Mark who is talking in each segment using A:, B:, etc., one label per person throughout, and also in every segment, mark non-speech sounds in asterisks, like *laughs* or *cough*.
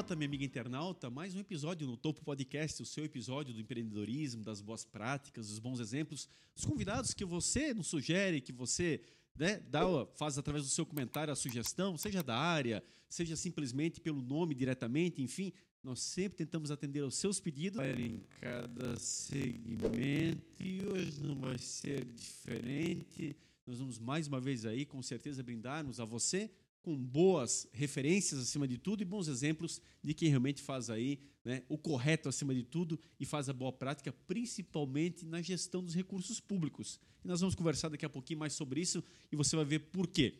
A: internauta, minha amiga internauta, mais um episódio no Topo Podcast, o seu episódio do empreendedorismo, das boas práticas, dos bons exemplos, os convidados que você nos sugere, que você né, dá, faz através do seu comentário a sugestão, seja da área, seja simplesmente pelo nome diretamente, enfim, nós sempre tentamos atender aos seus pedidos. Em cada segmento, e hoje não vai ser diferente. Nós vamos mais uma vez aí, com certeza, brindarmos a você com boas referências acima de tudo e bons exemplos de quem realmente faz aí né, o correto acima de tudo e faz a boa prática, principalmente na gestão dos recursos públicos. E nós vamos conversar daqui a pouquinho mais sobre isso e você vai ver por quê.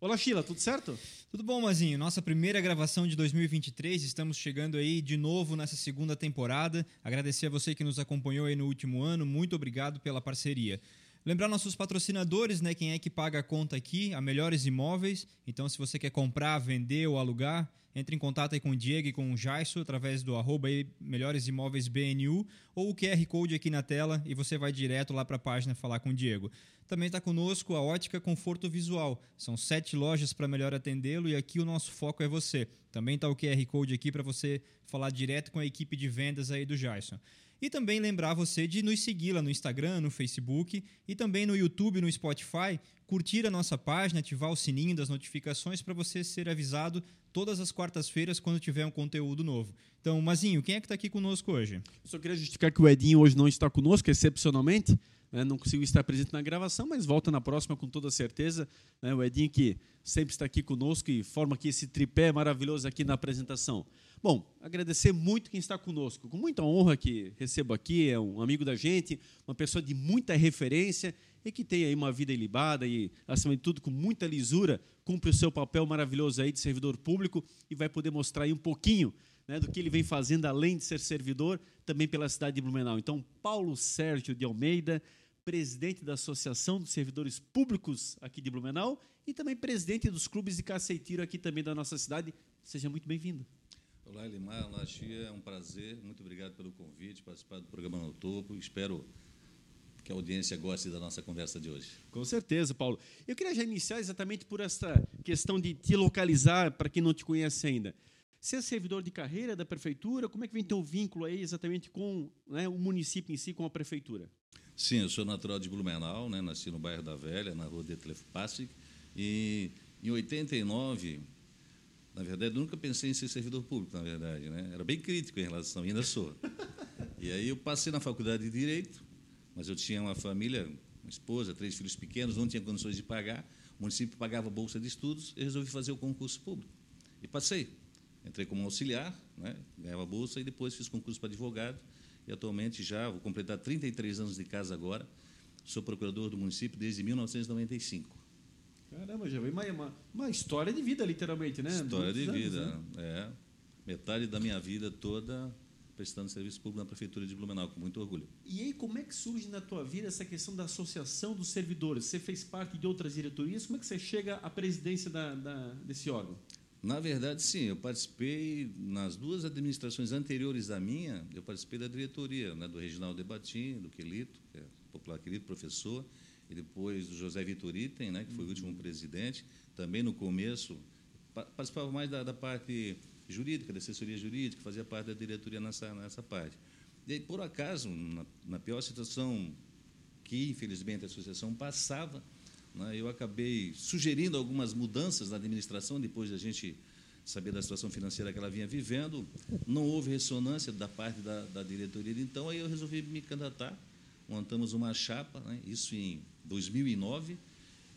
A: Olá, Sheila, tudo certo?
B: Tudo bom, Mazinho. Nossa primeira gravação de 2023, estamos chegando aí de novo nessa segunda temporada. Agradecer a você que nos acompanhou aí no último ano, muito obrigado pela parceria. Lembrar nossos patrocinadores, né? Quem é que paga a conta aqui? A Melhores Imóveis. Então, se você quer comprar, vender ou alugar, entre em contato aí com o Diego e com o Jaisso através do arroba aí, Melhores Imóveis BNU ou o QR Code aqui na tela e você vai direto lá para a página falar com o Diego. Também está conosco a Ótica Conforto Visual. São sete lojas para melhor atendê-lo e aqui o nosso foco é você. Também está o QR Code aqui para você falar direto com a equipe de vendas aí do Jason. E também lembrar você de nos seguir lá no Instagram, no Facebook e também no YouTube, no Spotify, curtir a nossa página, ativar o sininho das notificações para você ser avisado todas as quartas-feiras quando tiver um conteúdo novo. Então, Mazinho, quem é que está aqui conosco hoje?
A: Eu só queria justificar que o Edinho hoje não está conosco, excepcionalmente. Né? Não conseguiu estar presente na gravação, mas volta na próxima com toda certeza. Né? O Edinho que sempre está aqui conosco e forma aqui esse tripé maravilhoso aqui na apresentação. Bom, agradecer muito quem está conosco. Com muita honra que recebo aqui, é um amigo da gente, uma pessoa de muita referência e que tem aí uma vida ilibada e, acima de tudo, com muita lisura, cumpre o seu papel maravilhoso aí de servidor público e vai poder mostrar aí um pouquinho né, do que ele vem fazendo, além de ser servidor, também pela cidade de Blumenau. Então, Paulo Sérgio de Almeida, presidente da Associação dos Servidores Públicos aqui de Blumenau e também presidente dos clubes de caceiteiro aqui também da nossa cidade. Seja muito bem-vindo.
C: Olá, Elimar. Olá, Chia. É um prazer. Muito obrigado pelo convite, participar do programa No Topo. Espero que a audiência goste da nossa conversa de hoje.
A: Com certeza, Paulo. Eu queria já iniciar exatamente por essa questão de te localizar, para quem não te conhece ainda. Você é servidor de carreira da prefeitura? Como é que vem teu vínculo aí exatamente com né, o município em si, com a prefeitura?
C: Sim, eu sou natural de Blumenau, né? nasci no bairro da Velha, na rua de Telefpassic, e em 89 na verdade, nunca pensei em ser servidor público, na verdade. Né? Era bem crítico em relação, ainda sou. E aí eu passei na faculdade de Direito, mas eu tinha uma família, uma esposa, três filhos pequenos, não tinha condições de pagar. O município pagava bolsa de estudos e resolvi fazer o concurso público. E passei. Entrei como auxiliar, né? ganhava bolsa, e depois fiz concurso para advogado. E atualmente já, vou completar 33 anos de casa agora, sou procurador do município desde 1995.
A: Caramba, já veio uma, uma, uma, história de vida, literalmente, né?
C: História de anos, vida, né? é. Metade da minha vida toda prestando serviço público na Prefeitura de Blumenau, com muito orgulho.
A: E aí, como é que surge na tua vida essa questão da associação dos servidores? Você fez parte de outras diretorias, como é que você chega à presidência da, da, desse órgão?
C: Na verdade, sim, eu participei nas duas administrações anteriores à minha, eu participei da diretoria, né, do Reginaldo Debatim, do Quelito, que é popular querido professor, e depois do José Vitor Item, né, que foi o último presidente, também no começo, participava mais da, da, parte jurídica, da assessoria jurídica, fazia parte da diretoria nessa, nessa parte. E aí, por acaso, na, na pior situação que, infelizmente, a associação passava, né, eu acabei sugerindo algumas mudanças na administração, depois da gente saber da situação financeira que ela vinha vivendo. Não houve ressonância da parte da, da diretoria, então aí eu resolvi me candidatar montamos uma chapa, né, isso em 2009,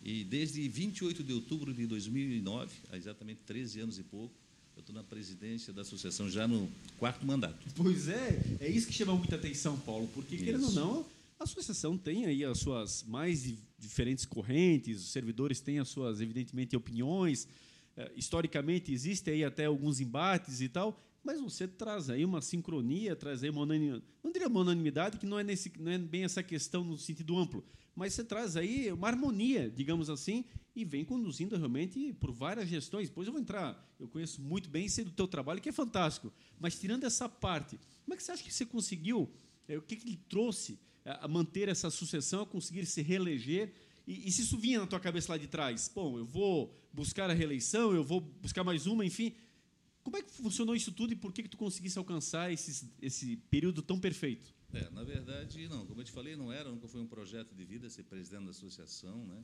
C: e desde 28 de outubro de 2009, há exatamente 13 anos e pouco, eu estou na presidência da associação já no quarto mandato.
A: Pois é, é isso que chama muita atenção, Paulo, porque, isso. querendo ou não, a associação tem aí as suas mais diferentes correntes, os servidores têm as suas, evidentemente, opiniões, é, historicamente existem aí até alguns embates e tal, mas você traz aí uma sincronia, traz aí uma unanimidade, não diria uma unanimidade, que não é, nesse, não é bem essa questão no sentido amplo, mas você traz aí uma harmonia, digamos assim, e vem conduzindo realmente por várias gestões. Depois eu vou entrar, eu conheço muito bem, sei do teu trabalho, que é fantástico, mas tirando essa parte, como é que você acha que você conseguiu, é, o que, que lhe trouxe a manter essa sucessão, a conseguir se reeleger, e, e, se isso vinha na tua cabeça lá de trás, bom, eu vou buscar a reeleição, eu vou buscar mais uma, enfim, Como é que funcionou isso tudo e por que, que tu conseguisse alcançar esses, esse período tão perfeito?
C: É, na verdade, não. Como eu te falei, não era, nunca foi um projeto de vida ser presidente da associação, né?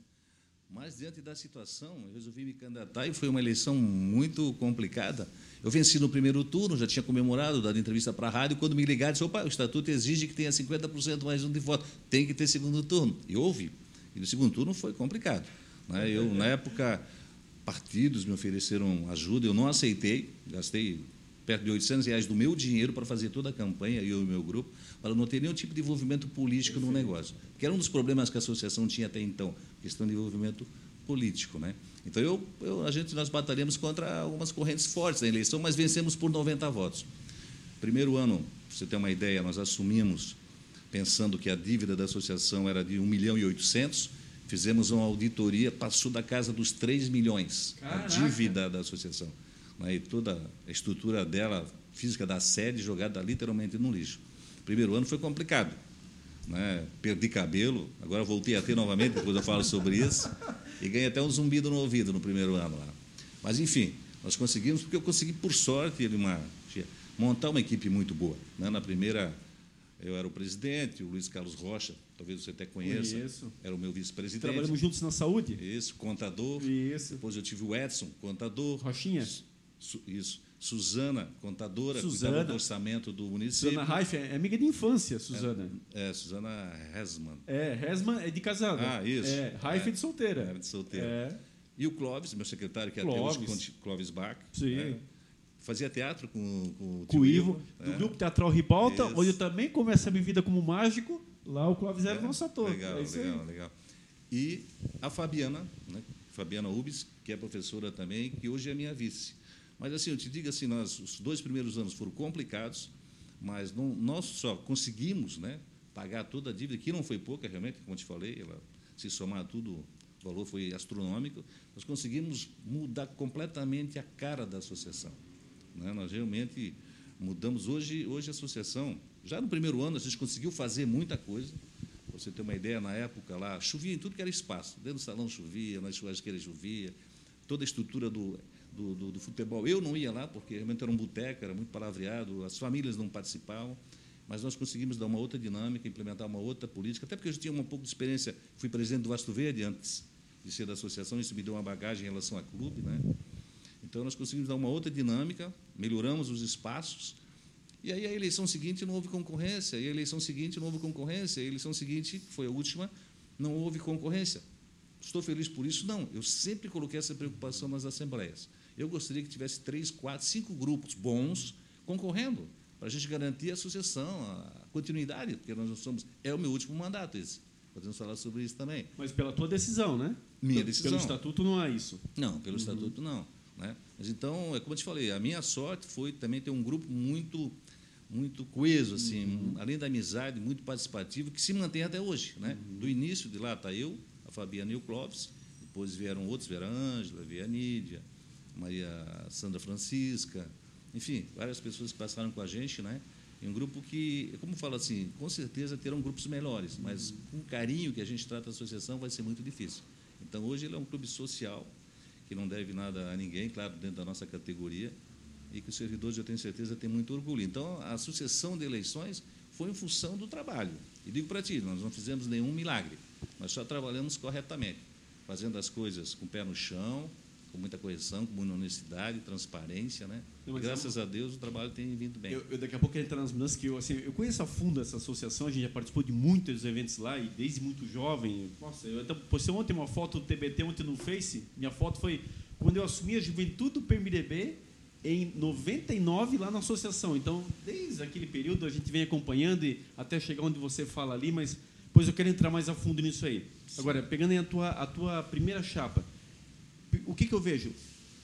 C: Mas, diante da situação, eu resolvi me candidatar e foi uma eleição muito complicada. Eu venci no primeiro turno, já tinha comemorado, dado entrevista para a rádio, quando me ligaram, disse, opa, o estatuto exige que tenha 50% mais um de voto, tem que ter segundo turno. E houve. E no segundo turno foi complicado. Né? Eu, na época, partidos me ofereceram ajuda, eu não aceitei, gastei perto de 800 reais do meu dinheiro para fazer toda a campanha, eu e o meu grupo, para não ter nenhum tipo de envolvimento político no negócio. Que era um dos problemas que a associação tinha até então, questão de envolvimento político. Né? Então, eu, eu, a gente, nós batalhamos contra algumas correntes fortes da eleição, mas vencemos por 90 votos. Primeiro ano, para você ter uma ideia, nós assumimos, pensando que a dívida da associação era de 1 milhão e 800, fizemos uma auditoria, passou da casa dos 3 milhões, Caraca. a dívida da associação. Né? E toda a estrutura dela, física da sede, jogada literalmente no lixo. Primeiro ano foi complicado. Né? Perdi cabelo, agora voltei a ter novamente, depois eu falo sobre isso. E ganhei até um zumbido no ouvido no primeiro ano lá. Mas, enfim, nós conseguimos, porque eu consegui, por sorte, uma, montar uma equipe muito boa. Né? Na primeira, eu era o presidente, o Luiz Carlos Rocha, talvez você até conheça.
A: Conheço.
C: Era o meu vice-presidente.
A: Trabalhamos juntos na saúde?
C: Isso, contador.
A: Isso.
C: Depois eu tive o Edson, contador.
A: Rochinha?
C: Isso. Suzana, contadora,
A: Suzana.
C: do orçamento do município.
A: Suzana Raif é amiga de infância, Suzana.
C: É, é Suzana Resman.
A: É, Resman é de casada.
C: Ah, isso.
A: É, Raif é, de solteira.
C: É, de solteira.
A: É.
C: E o Clóvis, meu secretário, que é
A: Clóvis.
C: até hoje, Clóvis Bach.
A: Sim.
C: É, fazia teatro com, com,
A: com o Ivo, do
C: é.
A: grupo Teatral Ribalta,
C: Isso.
A: onde eu também comecei a minha vida como mágico. Lá o Clóvis era
C: É,
A: nosso ator.
C: Legal,
A: é
C: legal,
A: aí.
C: legal. E a Fabiana, né, Fabiana Ubis, que é professora também, que hoje é minha vice. Mas assim, eu te digo assim, nós, os dois primeiros anos foram complicados, mas não, nós só conseguimos né, pagar toda a dívida, que não foi pouca realmente, como te falei, ela, se somar tudo, o valor foi astronômico, nós conseguimos mudar completamente a cara da associação. Né? Nós realmente mudamos. Hoje, hoje a associação, já no primeiro ano, a gente conseguiu fazer muita coisa. Você ter uma ideia, na época lá, chovia em tudo que era espaço. Dentro do salão chovia, nas churrasqueiras chovia, toda a estrutura do, do, do, do futebol. Eu não ia lá, porque realmente era um boteco, era muito palavreado, as famílias não participavam, mas nós conseguimos dar uma outra dinâmica, implementar uma outra política, até porque eu já tinha um pouco de experiência, fui presidente do Vasto Verde antes de ser da associação, isso me deu uma bagagem em relação a clube. Né? Então, nós conseguimos dar uma outra dinâmica, melhoramos os espaços, e aí a eleição seguinte não houve concorrência, e a eleição seguinte não houve concorrência, e a eleição seguinte, que foi a última, não houve concorrência. Estou feliz por isso? Não. Eu sempre coloquei essa preocupação nas assembleias. Eu gostaria que tivesse três, quatro, cinco grupos bons concorrendo, para a gente garantir a sucessão, a continuidade, porque nós não somos. É o meu último mandato esse. Podemos falar sobre isso também.
A: Mas pela tua decisão, né?
C: Minha
A: Pelo-
C: decisão.
A: Pelo estatuto não há isso.
C: Não, pelo estatuto não. Né? Mas então, é como eu te falei, a minha sorte foi também ter um grupo muito muito coeso, assim, além da amizade, muito participativo, que se mantém até hoje. Né? Do início de lá está eu, a Fabiana e o Clóvis, depois vieram outros, vieram a Ângela, veio a Nídia, Maria Sandra Francisca, enfim, várias pessoas que passaram com a gente, né? Um grupo que, como falo assim, com certeza terão grupos melhores, mas com o carinho que a gente trata a associação vai ser muito difícil. Então, hoje ele é um clube social, que não deve nada a ninguém, claro, dentro da nossa categoria, e que os servidores, eu tenho certeza, têm muito orgulho. Então, a sucessão de eleições foi em função do trabalho. E digo para ti, nós não fizemos nenhum milagre, nós só trabalhamos corretamente, fazendo as coisas com o pé no chão, com muita correção, com muita honestidade, transparência, né?
A: Não,
C: Graças a Deus o trabalho tem vindo bem.
A: Eu, eu daqui a pouco quero entrar nas mudanças que eu, assim, eu conheço a fundo essa associação, a gente já participou de muitos eventos lá e desde muito jovem. Nossa, eu até postei ontem uma foto do TBT ontem no Face. Minha foto foi quando eu assumi a juventude do PMDB em 99 lá na associação. Então, desde aquele período a gente vem acompanhando e até chegar onde você fala ali, mas depois eu quero entrar mais a fundo nisso aí. Agora, pegando a tua, a tua primeira chapa, o que, que eu vejo?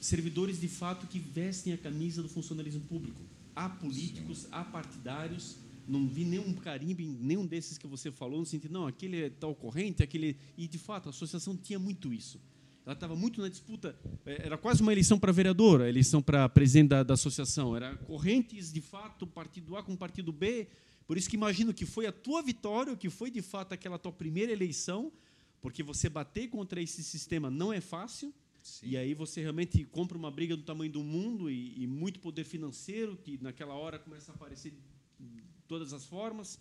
A: Servidores de fato que vestem a camisa do funcionalismo público. Há políticos, há partidários. Não vi nenhum carimbo em nenhum desses que você falou, no sentido, não, aquele é tal corrente, aquele. E de fato, a associação tinha muito isso. Ela estava muito na disputa. eh, Era quase uma eleição para vereador, a eleição para presidente da, da associação. Era correntes, de fato, partido A com partido B. Por isso que imagino que foi a tua vitória, que foi de fato aquela tua primeira eleição, porque você bater contra esse sistema não é fácil. Sim. E aí você realmente compra uma briga do tamanho do mundo e, e, muito poder financeiro, que naquela hora começa a aparecer de todas as formas.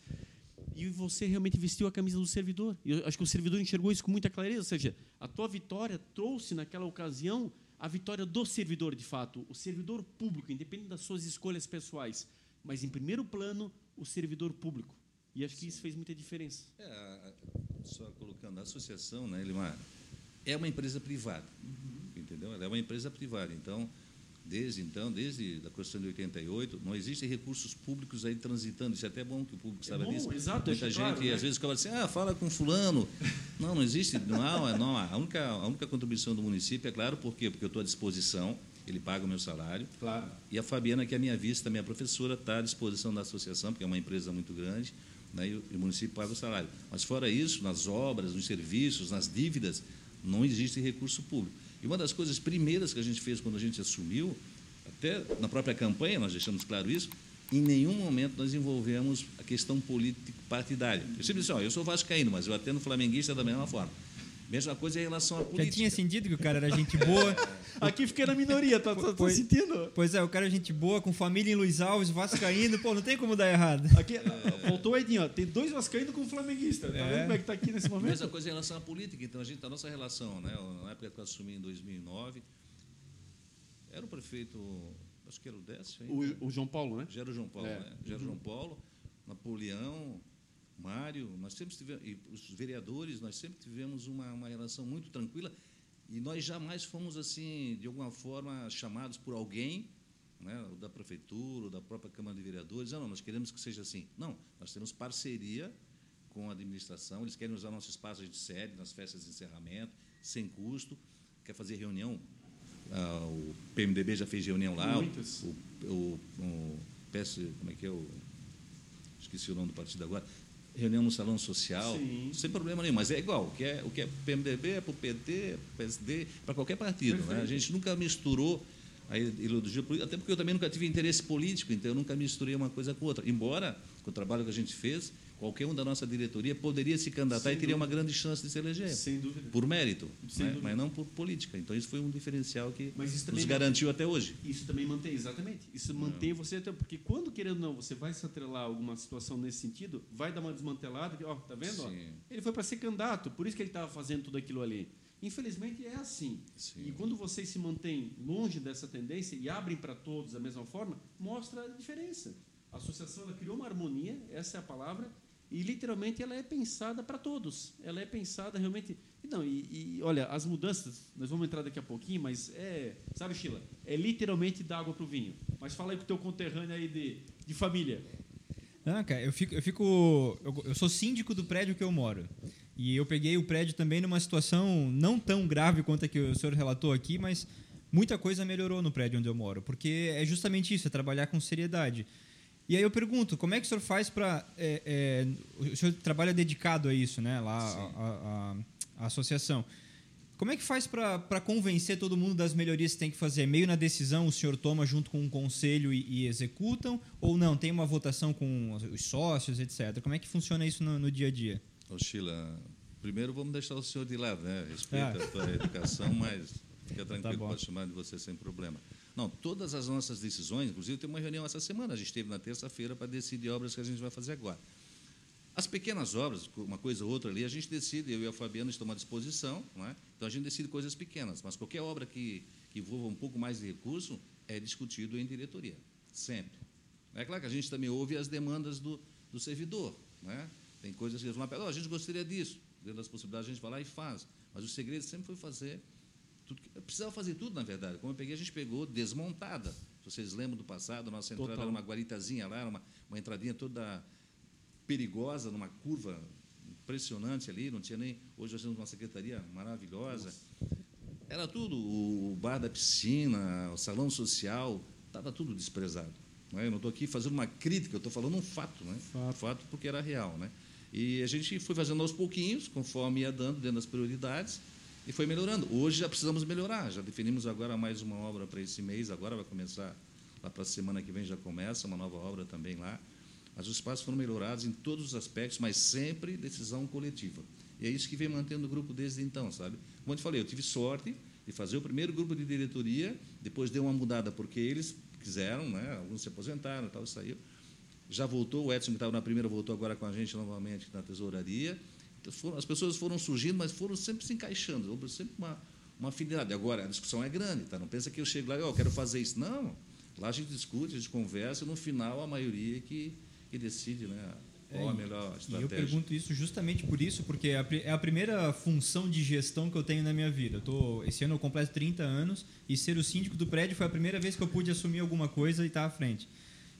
A: E você realmente vestiu a camisa do servidor. E eu acho que o servidor enxergou isso com muita clareza. Ou seja, a tua vitória trouxe naquela ocasião a vitória do servidor, de fato. O servidor público, independente das suas escolhas pessoais. Mas, em primeiro plano, o servidor público. E acho que Sim. isso fez muita diferença.
C: É, só colocando, a associação, né, Elimar, é uma empresa privada. Uhum. Entendeu? Ela é uma empresa privada. Então, desde então, desde a Constituição de 88, não existem recursos públicos aí transitando. Isso é até bom que o público saiba
A: é bom,
C: disso.
A: Exato,
C: Muita
A: é
C: gente,
A: claro,
C: né? às vezes, fala assim, ah, fala com fulano. *laughs* Não, não existe. Não, é, não, a, única, a única contribuição do município, é claro, por quê? Porque eu estou à disposição, ele paga o meu salário.
A: Claro.
C: E a Fabiana, que é a minha vista, minha professora, está à disposição da associação, porque é uma empresa muito grande, né, e o município paga o salário. Mas, fora isso, nas obras, nos serviços, nas dívidas, não existe recurso público. E uma das coisas primeiras que a gente fez quando a gente assumiu, até na própria campanha nós deixamos claro isso, em nenhum momento nós envolvemos a questão política partidária. Eu sempre disse, ó, eu sou vascaíno, mas eu atendo flamenguista da mesma forma. Mesma coisa em relação à política.
B: Já tinha sentido que o cara era gente boa. *laughs*
A: Aqui fiquei na minoria, tá, tá, tá sentindo?
B: Pois é, o cara é gente boa, com família em Luiz Alves, vascaíno, pô, não tem como dar errado. *laughs*
A: Aqui. Faltou o Edinho, ó, tem dois vascaínos com flamenguista. Tá é. vendo como é que tá aqui nesse momento?
C: Mesma coisa em relação à política. Então, a gente, a nossa relação, né, na época que eu assumi em 2009, era o prefeito, acho que era o Décio.
A: O, o João Paulo, né?
C: Já era o João Paulo, é. né? Já era o João Paulo, Napoleão, Mário, nós sempre tivemos, e os vereadores, nós sempre tivemos uma, uma relação muito tranquila e nós jamais fomos, assim, de alguma forma, chamados por alguém, né, da prefeitura, ou da própria Câmara de Vereadores, ah, não, nós queremos que seja assim. Não, nós temos parceria com a administração, eles querem usar nosso espaço de sede nas festas de encerramento, sem custo, quer fazer reunião, ah, o PMDB já fez reunião lá,
A: Muitas.
C: o, o, o PS, como é que é o esqueci o nome do partido agora, reunião no salão social, Sim. sem problema nenhum, mas é igual, o que é, o que é PMDB é para o PT, é para o PSD, para qualquer partido. Né? A gente nunca misturou a ideologia política, até porque eu também nunca tive interesse político, então eu nunca misturei uma coisa com outra. Embora, com o trabalho que a gente fez, qualquer um da nossa diretoria poderia se candidatar Sem e teria dúvida. uma grande chance de se eleger.
A: Sem dúvida.
C: Por mérito, né? mas não por política. Então isso foi um diferencial que nos garantiu mantém, até hoje.
A: Isso também mantém, exatamente. Isso não. mantém você até porque quando querendo ou não você vai se atrelar a alguma situação nesse sentido, vai dar uma desmantelada, ó, tá vendo? Ó, ele foi para ser candidato, por isso que ele estava fazendo tudo aquilo ali. Infelizmente é assim. Sim. E quando vocês se mantêm longe dessa tendência e abrem para todos da mesma forma, mostra a diferença. A associação ela criou uma harmonia, essa é a palavra, e literalmente ela é pensada para todos. Ela é pensada realmente. Não, e, e, olha, as mudanças, nós vamos entrar daqui a pouquinho, mas é. Sabe, Sheila? É literalmente dar água para o vinho. Mas fala aí com o teu conterrâneo aí de, de família.
B: Ah, cara, eu fico. Eu, fico eu, eu sou síndico do prédio que eu moro. E eu peguei o prédio também numa situação não tão grave quanto a que o senhor relatou aqui, mas muita coisa melhorou no prédio onde eu moro. Porque é justamente isso, é trabalhar com seriedade. E aí eu pergunto, como é que o senhor faz para... É, é, o senhor trabalha dedicado a isso, né? Lá, a, a, a, associação. Como é que faz para convencer todo mundo das melhorias que tem que fazer? Meio na decisão o senhor toma junto com o um conselho e, e, executam? Ou não, tem uma votação com os sócios, etc. Como é que funciona isso no, no dia a dia?
C: Ô Sheila, primeiro vamos deixar o senhor de lado, né? Respeita ah. a tua educação, mas fica tá tranquilo, tá pode chamar de você sem problema. Não, todas as nossas decisões, inclusive tem uma reunião essa semana, a gente esteve na terça-feira para decidir obras que a gente vai fazer agora. As pequenas obras, uma coisa ou outra ali, a gente decide, eu e a Fabiana estamos à disposição, é? então a gente decide coisas pequenas, mas qualquer obra que, que envolva um pouco mais de recurso é discutido em diretoria, sempre. É claro que a gente também ouve as demandas do, do servidor, é? tem coisas que eles vão oh, a gente gostaria disso, dentro das possibilidades a gente vai lá e faz, mas o segredo sempre foi fazer tudo, eu precisava fazer tudo, na verdade. Como eu peguei, a gente pegou desmontada. Se vocês lembram do passado, a nossa entrada Total. era uma guaritazinha lá, era uma, uma entradinha toda perigosa, numa curva impressionante ali, não tinha nem. Hoje nós temos uma secretaria maravilhosa. Nossa. Era tudo, o bar da piscina, o salão social, estava tudo desprezado. Né? Eu não estou aqui fazendo uma crítica, eu estou falando um fato, né? Fato. fato porque era real. Né? E a gente foi fazendo aos pouquinhos, conforme ia dando, dentro das prioridades e foi melhorando. Hoje já precisamos melhorar, já definimos agora mais uma obra para esse mês, agora vai começar, lá para a semana que vem já começa uma nova obra também lá. Mas os espaços foram melhorados em todos os aspectos, mas sempre decisão coletiva. E é isso que vem mantendo o grupo desde então, sabe? Como eu te falei, eu tive sorte de fazer o primeiro grupo de diretoria, depois deu uma mudada, porque eles quiseram, né? alguns se aposentaram tal, saiu. Já voltou, o Edson, que estava na primeira, voltou agora com a gente novamente na tesouraria. As pessoas foram surgindo, mas foram sempre se encaixando, houve sempre uma, uma afinidade. Agora, a discussão é grande, tá? não pensa que eu chego lá e oh, quero fazer isso. Não, lá a gente discute, a gente conversa, e no final a maioria é que, que decide né, qual é, a melhor estratégia.
B: E eu pergunto isso justamente por isso, porque é, é a primeira função de gestão que eu tenho na minha vida. Eu tô, esse ano eu completo 30 anos e ser o síndico do prédio foi a primeira vez que eu pude assumir alguma coisa e estar tá à frente.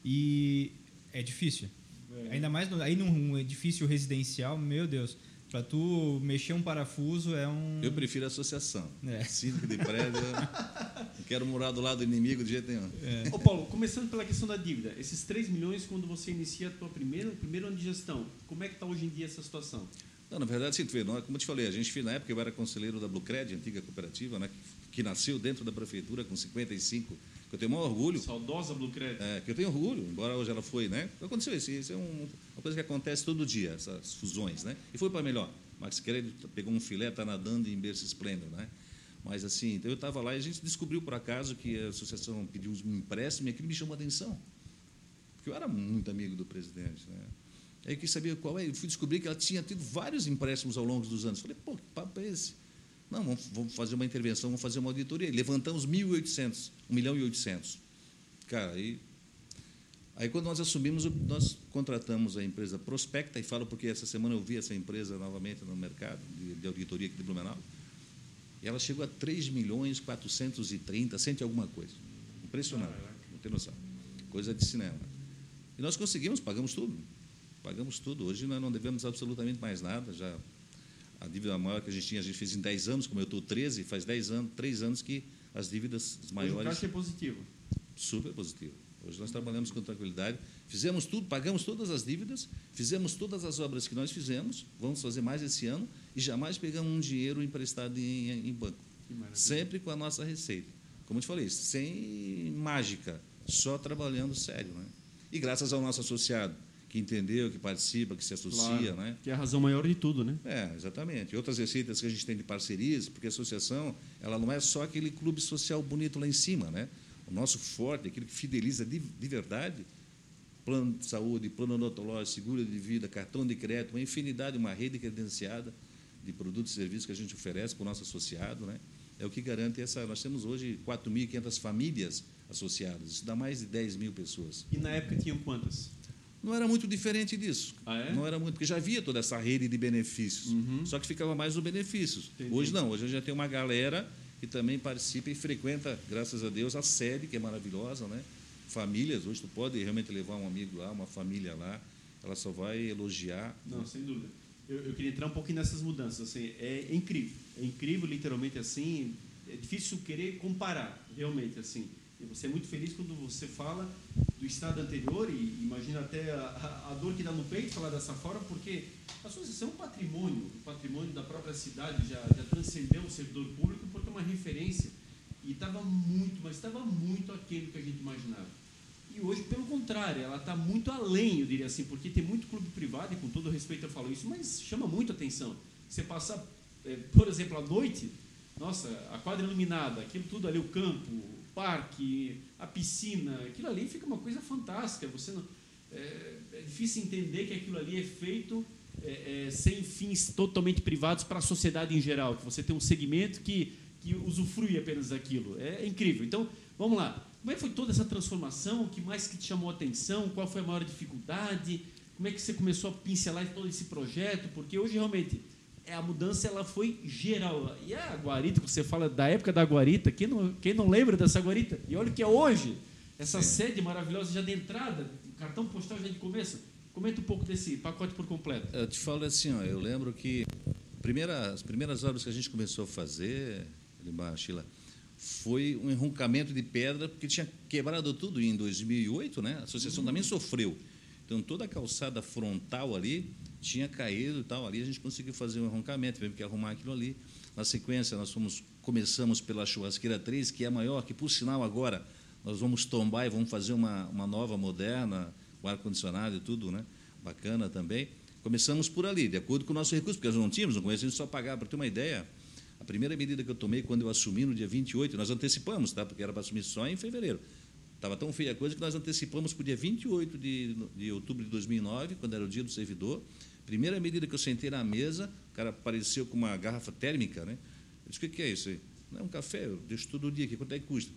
B: E é difícil. É. Ainda mais no, aí num edifício residencial, meu Deus. Para tu mexer um parafuso é um.
C: Eu prefiro associação. É. Síndico de prédio. não *laughs* quero morar do lado do inimigo de jeito nenhum.
A: É. Ô Paulo, começando pela questão da dívida, esses 3 milhões, quando você inicia a tua primeira, primeiro ano de gestão, como é que está hoje em dia essa situação?
C: Não, na verdade, sim, como eu te falei, a gente, na época, eu era conselheiro da Bluecred, antiga cooperativa, né, que, que nasceu dentro da prefeitura com 55 que eu tenho maior orgulho.
A: Saudosa Blue Credit.
C: É, que eu tenho orgulho, embora hoje ela foi, né? Aconteceu isso, isso é um, uma coisa que acontece todo dia, essas fusões, né? E foi para melhor. Max Credit pegou um filé, está nadando em berço esplêndido, né? Mas assim, então eu estava lá e a gente descobriu por acaso que a associação pediu um empréstimo e aquilo me chamou a atenção. Porque eu era muito amigo do presidente, né? Aí eu quis saber qual é, eu fui descobrir que ela tinha tido vários empréstimos ao longo dos anos. Falei, pô, que papo é esse? Não, vamos, vamos fazer uma intervenção, vamos fazer uma auditoria. levantamos 1.800, 1 milhão e 800. Cara, aí, aí quando nós assumimos, nós contratamos a empresa Prospecta, e falo porque essa semana eu vi essa empresa novamente no mercado, de, de auditoria aqui de Blumenau, e ela chegou a 3 milhões 430, sente alguma coisa. Impressionante, não tem noção. Coisa de cinema. E nós conseguimos, pagamos tudo. Pagamos tudo. Hoje nós não devemos absolutamente mais nada, já a dívida maior que a gente tinha, a gente fez em 10 anos, como eu estou 13, faz 10 anos, 3 anos que as dívidas maiores. Hoje o
A: caixa é positivo.
C: Super positivo. Hoje nós trabalhamos com tranquilidade. Fizemos tudo, pagamos todas as dívidas, fizemos todas as obras que nós fizemos, vamos fazer mais esse ano, e jamais pegamos um dinheiro emprestado em, em banco. Sempre com a nossa receita. Como eu te falei, sem mágica, só trabalhando sério. Né? E graças ao nosso associado, que entendeu, que participa, que se associa,
A: claro, né? Que é a razão maior de tudo, né?
C: É, exatamente. E outras receitas que a gente tem de parcerias, porque a associação, ela não é só aquele clube social bonito lá em cima, né? O nosso forte, aquilo que fideliza de, de verdade, plano de saúde, plano odontológico, seguro de vida, cartão de crédito, uma infinidade, uma rede credenciada de produtos e serviços que a gente oferece para o nosso associado, né? É o que garante essa. Nós temos hoje 4.500 famílias associadas, isso dá mais de 10 mil pessoas.
A: E na época tinham quantas?
C: Não era muito diferente disso.
A: Ah, é?
C: Não era muito, porque já havia toda essa rede de benefícios. Uhum. Só que ficava mais os benefícios. Entendi. Hoje não, hoje a gente já tem uma galera que também participa e frequenta, graças a Deus, a sede, que é maravilhosa, né? Famílias, hoje tu pode realmente levar um amigo lá, uma família lá, ela só vai elogiar.
A: Não, né? sem dúvida. Eu, eu, queria entrar um pouquinho nessas mudanças. Assim, é incrível, é incrível, literalmente assim. É difícil querer comparar, realmente assim. E você é muito feliz quando você fala do estado anterior e imagina até a, a, dor que dá no peito falar dessa forma, porque a associação é um patrimônio, o patrimônio da própria cidade já, já transcendeu o servidor público porque é uma referência e estava muito, mas estava muito aquém do que a gente imaginava. E hoje, pelo contrário, ela está muito além, eu diria assim, porque tem muito clube privado, e com todo respeito eu falo isso, mas chama muito atenção. Você passar, é, por exemplo, à noite, nossa, a quadra iluminada, aquilo tudo ali, o campo, parque, a piscina, aquilo ali fica uma coisa fantástica. Você não, é, é difícil entender que aquilo ali é feito é, é, sem fins totalmente privados para a sociedade em geral, que você tem um segmento que, que usufrui apenas daquilo. É, é, incrível. Então, vamos lá. Como é que foi toda essa transformação? O que mais que te chamou a atenção? Qual foi a maior dificuldade? Como é que você começou a pincelar todo esse projeto? Porque hoje realmente a mudança ela foi geral. E a guarita, você fala da época da guarita, quem não, quem não lembra dessa guarita? E olha o que é hoje, essa Sim. sede maravilhosa já de entrada, cartão postal já de começo. Comenta um pouco desse pacote por completo.
C: Eu te falo assim, ó, eu lembro que primeira, as primeiras obras que a gente começou a fazer, Sheila, foi um enroncamento de pedra, porque tinha quebrado tudo em 2008, né? A associação uhum. também sofreu. Então, toda a calçada frontal ali tinha caído e tal. Ali a gente conseguiu fazer um arroncamento, tivemos que arrumar aquilo ali. Na sequência, nós fomos, começamos pela churrasqueira 3, que é a maior, que, por sinal, agora nós vamos tombar e vamos fazer uma, uma nova, moderna, com ar-condicionado e tudo, né? bacana também. Começamos por ali, de acordo com o nosso recurso, porque nós não tínhamos, não conhecíamos, só pagar. Para ter uma ideia, primeira medida que eu tomei quando eu assumi no dia 28, nós antecipamos, tá? porque era para assumir só em fevereiro. Estava tão feia a coisa que nós antecipamos para o dia 28 de, de outubro de 2009, quando era o dia do servidor. Primeira medida que eu sentei na mesa, o cara apareceu com uma garrafa térmica. Né? Eu disse: o que é isso aí? Não, é um café, eu deixo todo dia aqui, quanto é que custa?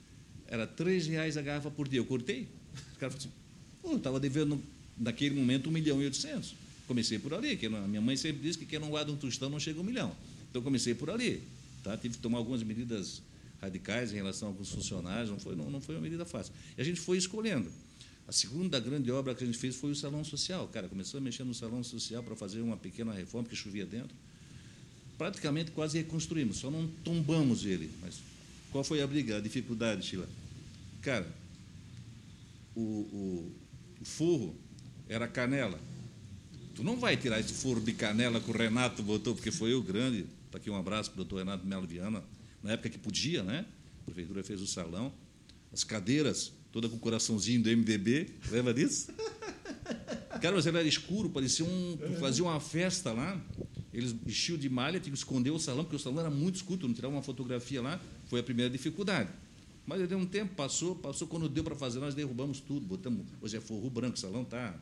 C: Era R$ reais a garrafa por dia. Eu cortei. O cara falou assim: eu estava devendo, naquele momento, 1 milhão e 800. Comecei por ali, que a minha mãe sempre disse que quem não guarda um tostão não chega a um milhão. Então, comecei por ali. Tá? Tive que tomar algumas medidas radicais em relação a alguns funcionários, não foi, não, não foi uma medida fácil. E a gente foi escolhendo. A segunda grande obra que a gente fez foi o salão social. Cara, começou a mexer no salão social para fazer uma pequena reforma que chovia dentro. Praticamente quase reconstruímos, só não tombamos ele. Mas qual foi a briga, a dificuldade, Sheila? Cara, o, o, o forro era canela. Tu não vai tirar esse forro de canela que o Renato botou, porque foi eu grande. Está aqui um abraço para o doutor Renato Melo Viana, na época que podia, né? A prefeitura fez o salão. As cadeiras, toda com o coraçãozinho do MDB, lembra disso? *laughs* Cara, mas era escuro, parecia um. Fazia uma festa lá, eles vestiam de malha, tinham que esconder o salão, porque o salão era muito escuro, não tirava uma fotografia lá, foi a primeira dificuldade. Mas deu um tempo, passou, passou, quando deu para fazer, nós derrubamos tudo, botamos. Hoje é forro branco, o salão está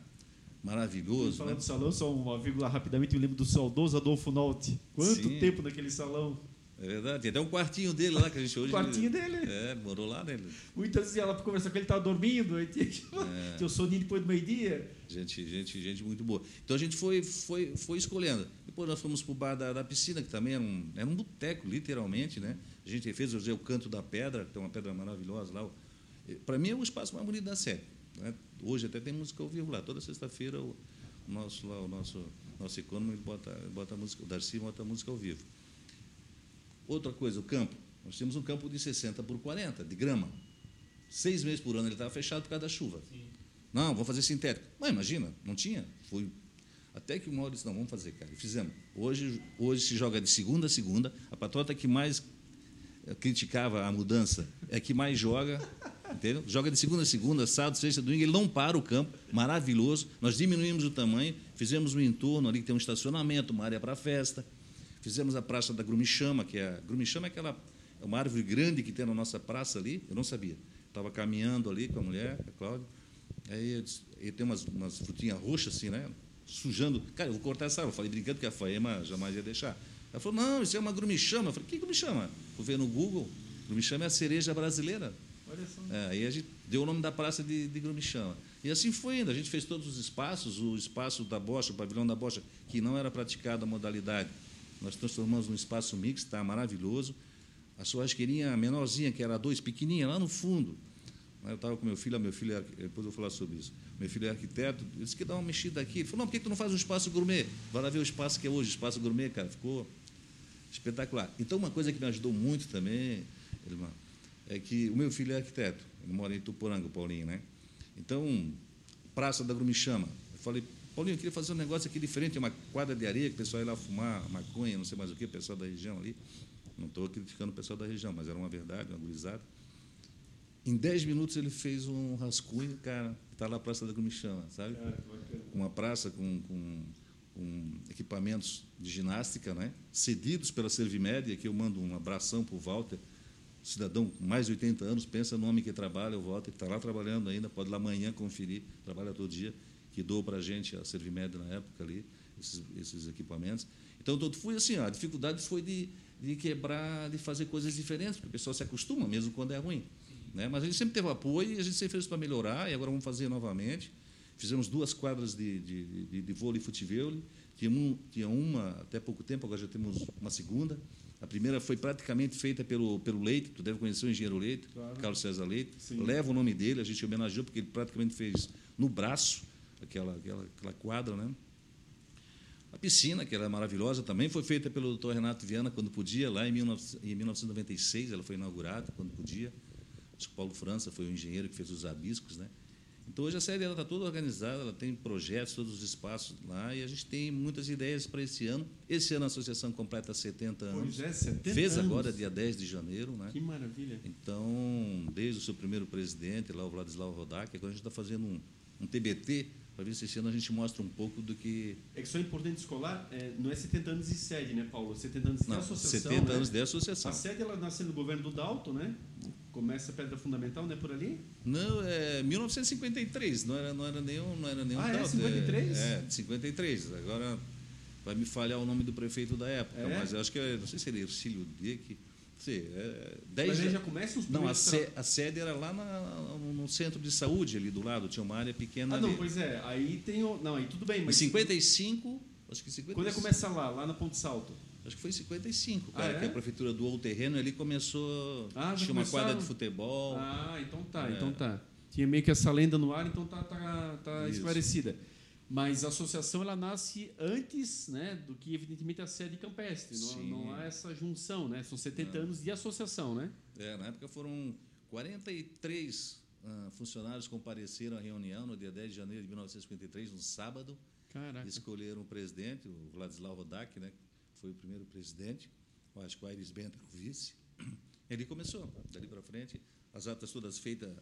C: maravilhoso.
A: Falando
C: né?
A: do salão, só uma vírgula rapidamente, me lembro do saudoso Adolfo Nolte. Quanto
C: Sim.
A: tempo naquele salão?
C: É verdade. Tem até um quartinho dele lá que a gente hoje.
A: O quartinho dele.
C: É, morou lá nele.
A: Muitas vezes ela conversar com ele, estava dormindo, aí tinha,
C: É.
A: tinha o soninho depois do meio-dia.
C: Gente, gente, gente muito boa. Então a gente foi, foi, foi escolhendo. Depois nós fomos para o bar da, da piscina, que também era um, era um boteco, literalmente, né? A gente fez o canto da pedra, que tem uma pedra maravilhosa lá. Para mim é o espaço mais bonito da série. né? Hoje até tem música ao vivo lá. Toda sexta-feira o nosso, lá, o nosso, nosso econômico bota, bota a música, o Darcy bota a música ao vivo. Outra coisa, o campo. Nós tínhamos um campo de 60 por 40, de grama. Seis meses por ano ele estava fechado por causa da chuva. Não, vamos fazer sintético. Mas imagina, não tinha. Foi até que uma hora disse, não, vamos fazer, cara. E fizemos. Hoje, hoje se joga de segunda a segunda. A patrota que mais eh, criticava a mudança é que mais joga, *laughs* entendeu? Joga de segunda a segunda, sábado, sexta, domingo, ele não para o campo, maravilhoso. Nós diminuímos o tamanho, fizemos um entorno ali que tem um estacionamento, uma área para festa. Fizemos a praça da Grumichama, que é a Grumichama é aquela é uma árvore grande que tem na nossa praça ali, eu não sabia. Estava caminhando ali com a mulher, a Cláudia. Aí eu disse- e tem umas, umas frutinhas roxas assim, né? Sujando. Cara, eu vou cortar essa árvore. Eu falei brincando que a Faema jamais ia deixar. Ela falou: não, isso é uma grumichama. Eu falei: que grumichama? Fui ver no Google. Grumichama é a cereja brasileira.
A: Olha só.
C: É, aí a gente deu o nome da praça de, de Grumichama. E assim foi indo. A gente fez todos os espaços, o espaço da bocha, o pavilhão da bocha, que não era praticada a modalidade. Nós transformamos num espaço mixto, está maravilhoso. A churrasqueirinha menorzinha, que era dois, pequenininha, lá no fundo. Eu estava com meu filho, meu filho é, depois eu vou falar sobre isso. Meu filho é arquiteto, ele disse que dá uma mexida aqui. Ele falou, não, por que tu não faz um espaço gourmet? Vai lá ver o espaço que é hoje, espaço gourmet, cara. Ficou espetacular. Então, uma coisa que me ajudou muito também, Elimar, é que o meu filho é arquiteto. Ele mora em Tuporanga, o Paulinho, né? Então, Praça da Grumichama. Eu falei, Paulinho, eu queria fazer um negócio aqui diferente, uma quadra de areia, que o pessoal ia lá fumar maconha, não sei mais o que, o pessoal da região ali. Não estou criticando o pessoal da região, mas era uma verdade, uma gurizada. Em 10 minutos ele fez um rascunho, cara, está lá a Praça da Grumichama, sabe? uma praça com, com, com equipamentos de ginástica, né? cedidos pela Servimédia, que eu mando um abração para o Walter, cidadão com mais de 80 anos, pensa no homem que trabalha, o Walter, que está lá trabalhando ainda, pode lá amanhã conferir, trabalha todo dia, que doou para a gente a Servimédia na época ali, esses, esses equipamentos. Então, tudo foi assim, ó, a dificuldade foi de, de quebrar, de fazer coisas diferentes, porque o pessoal se acostuma, mesmo quando é ruim. Né? Mas a gente sempre teve apoio e a gente sempre fez para melhorar, e agora vamos fazer novamente. Fizemos duas quadras de, de, de, de vôlei e futevôlei. Tinha, um, tinha uma até pouco tempo, agora já temos uma segunda. A primeira foi praticamente feita pelo, pelo Leite, tu deve conhecer o engenheiro Leite,
A: Claro.
C: Carlos César Leite.
A: Sim.
C: Leva o nome dele, a gente homenageou, porque ele praticamente fez no braço aquela, aquela, aquela quadra. Né? A piscina, que era maravilhosa, também foi feita pelo Dr. Renato Viana quando podia, lá em 19 em 1996, ela foi inaugurada quando podia. Acho que o Paulo França foi o engenheiro que fez os abiscos, né? Então hoje a série está toda organizada, ela tem projetos, todos os espaços lá e a gente tem muitas ideias para esse ano. Esse ano a associação completa 70 anos.
A: Pois é, 70
C: Fez
A: anos.
C: agora dia 10 de janeiro, né?
A: Que maravilha.
C: Então, desde o seu primeiro presidente, lá o Vladislau Rodak, agora a gente está fazendo um, um TBT para ver se esse ano a gente mostra um pouco do que.
A: É que só é importante escolar, é, não é 70 anos de sede, né, Paulo? 70 anos de
C: Não,
A: associação.
C: 70
A: né?
C: anos de associação.
A: A sede ela nasce no governo do Dalton, né? Começa a pedra fundamental, né? Por ali?
C: Não, é 1953, não era, não era nenhum. Não era nenhum
A: Ah, é?
C: tal,
A: 53?
C: É, 53. Agora vai me falhar o nome do prefeito da época,
A: É?
C: mas acho que é, não sei se ele é Ercílio Dick. Não sei, é, 10
A: Mas aí
C: já-
A: começa os
C: Não, a, sé- a sede era lá na- no centro de saúde, ali do lado, tinha uma área pequena
A: Ah,
C: ali.
A: não, pois é. Aí tem o... Não, aí tudo bem,
C: Em
A: mas...
C: 55, acho que 55.
A: Quando é começa lá? Lá na Ponte Salto?
C: Acho que foi em 55,
A: Ah,
C: cara,
A: é?
C: que a prefeitura doou o terreno ali começou.
A: Ah,
C: tinha uma quadra de futebol.
A: Ah, então tá,
C: É.
A: então tá. Tinha meio que essa lenda no ar, então tá, tá, tá esclarecida. Mas a associação ela nasce antes né, do que, evidentemente, a sede campestre. Não, não há essa junção, né? São 70
C: Não.
A: anos de associação, né?
C: É, na época foram 43 ah, funcionários compareceram à reunião no dia 10 de janeiro de 1953, no sábado.
A: Caraca.
C: Escolheram o presidente, o Vladislau Rodak, né, foi o primeiro presidente. Eu acho que o Aires Bento era o vice. E ali começou, dali para frente, as atas todas feitas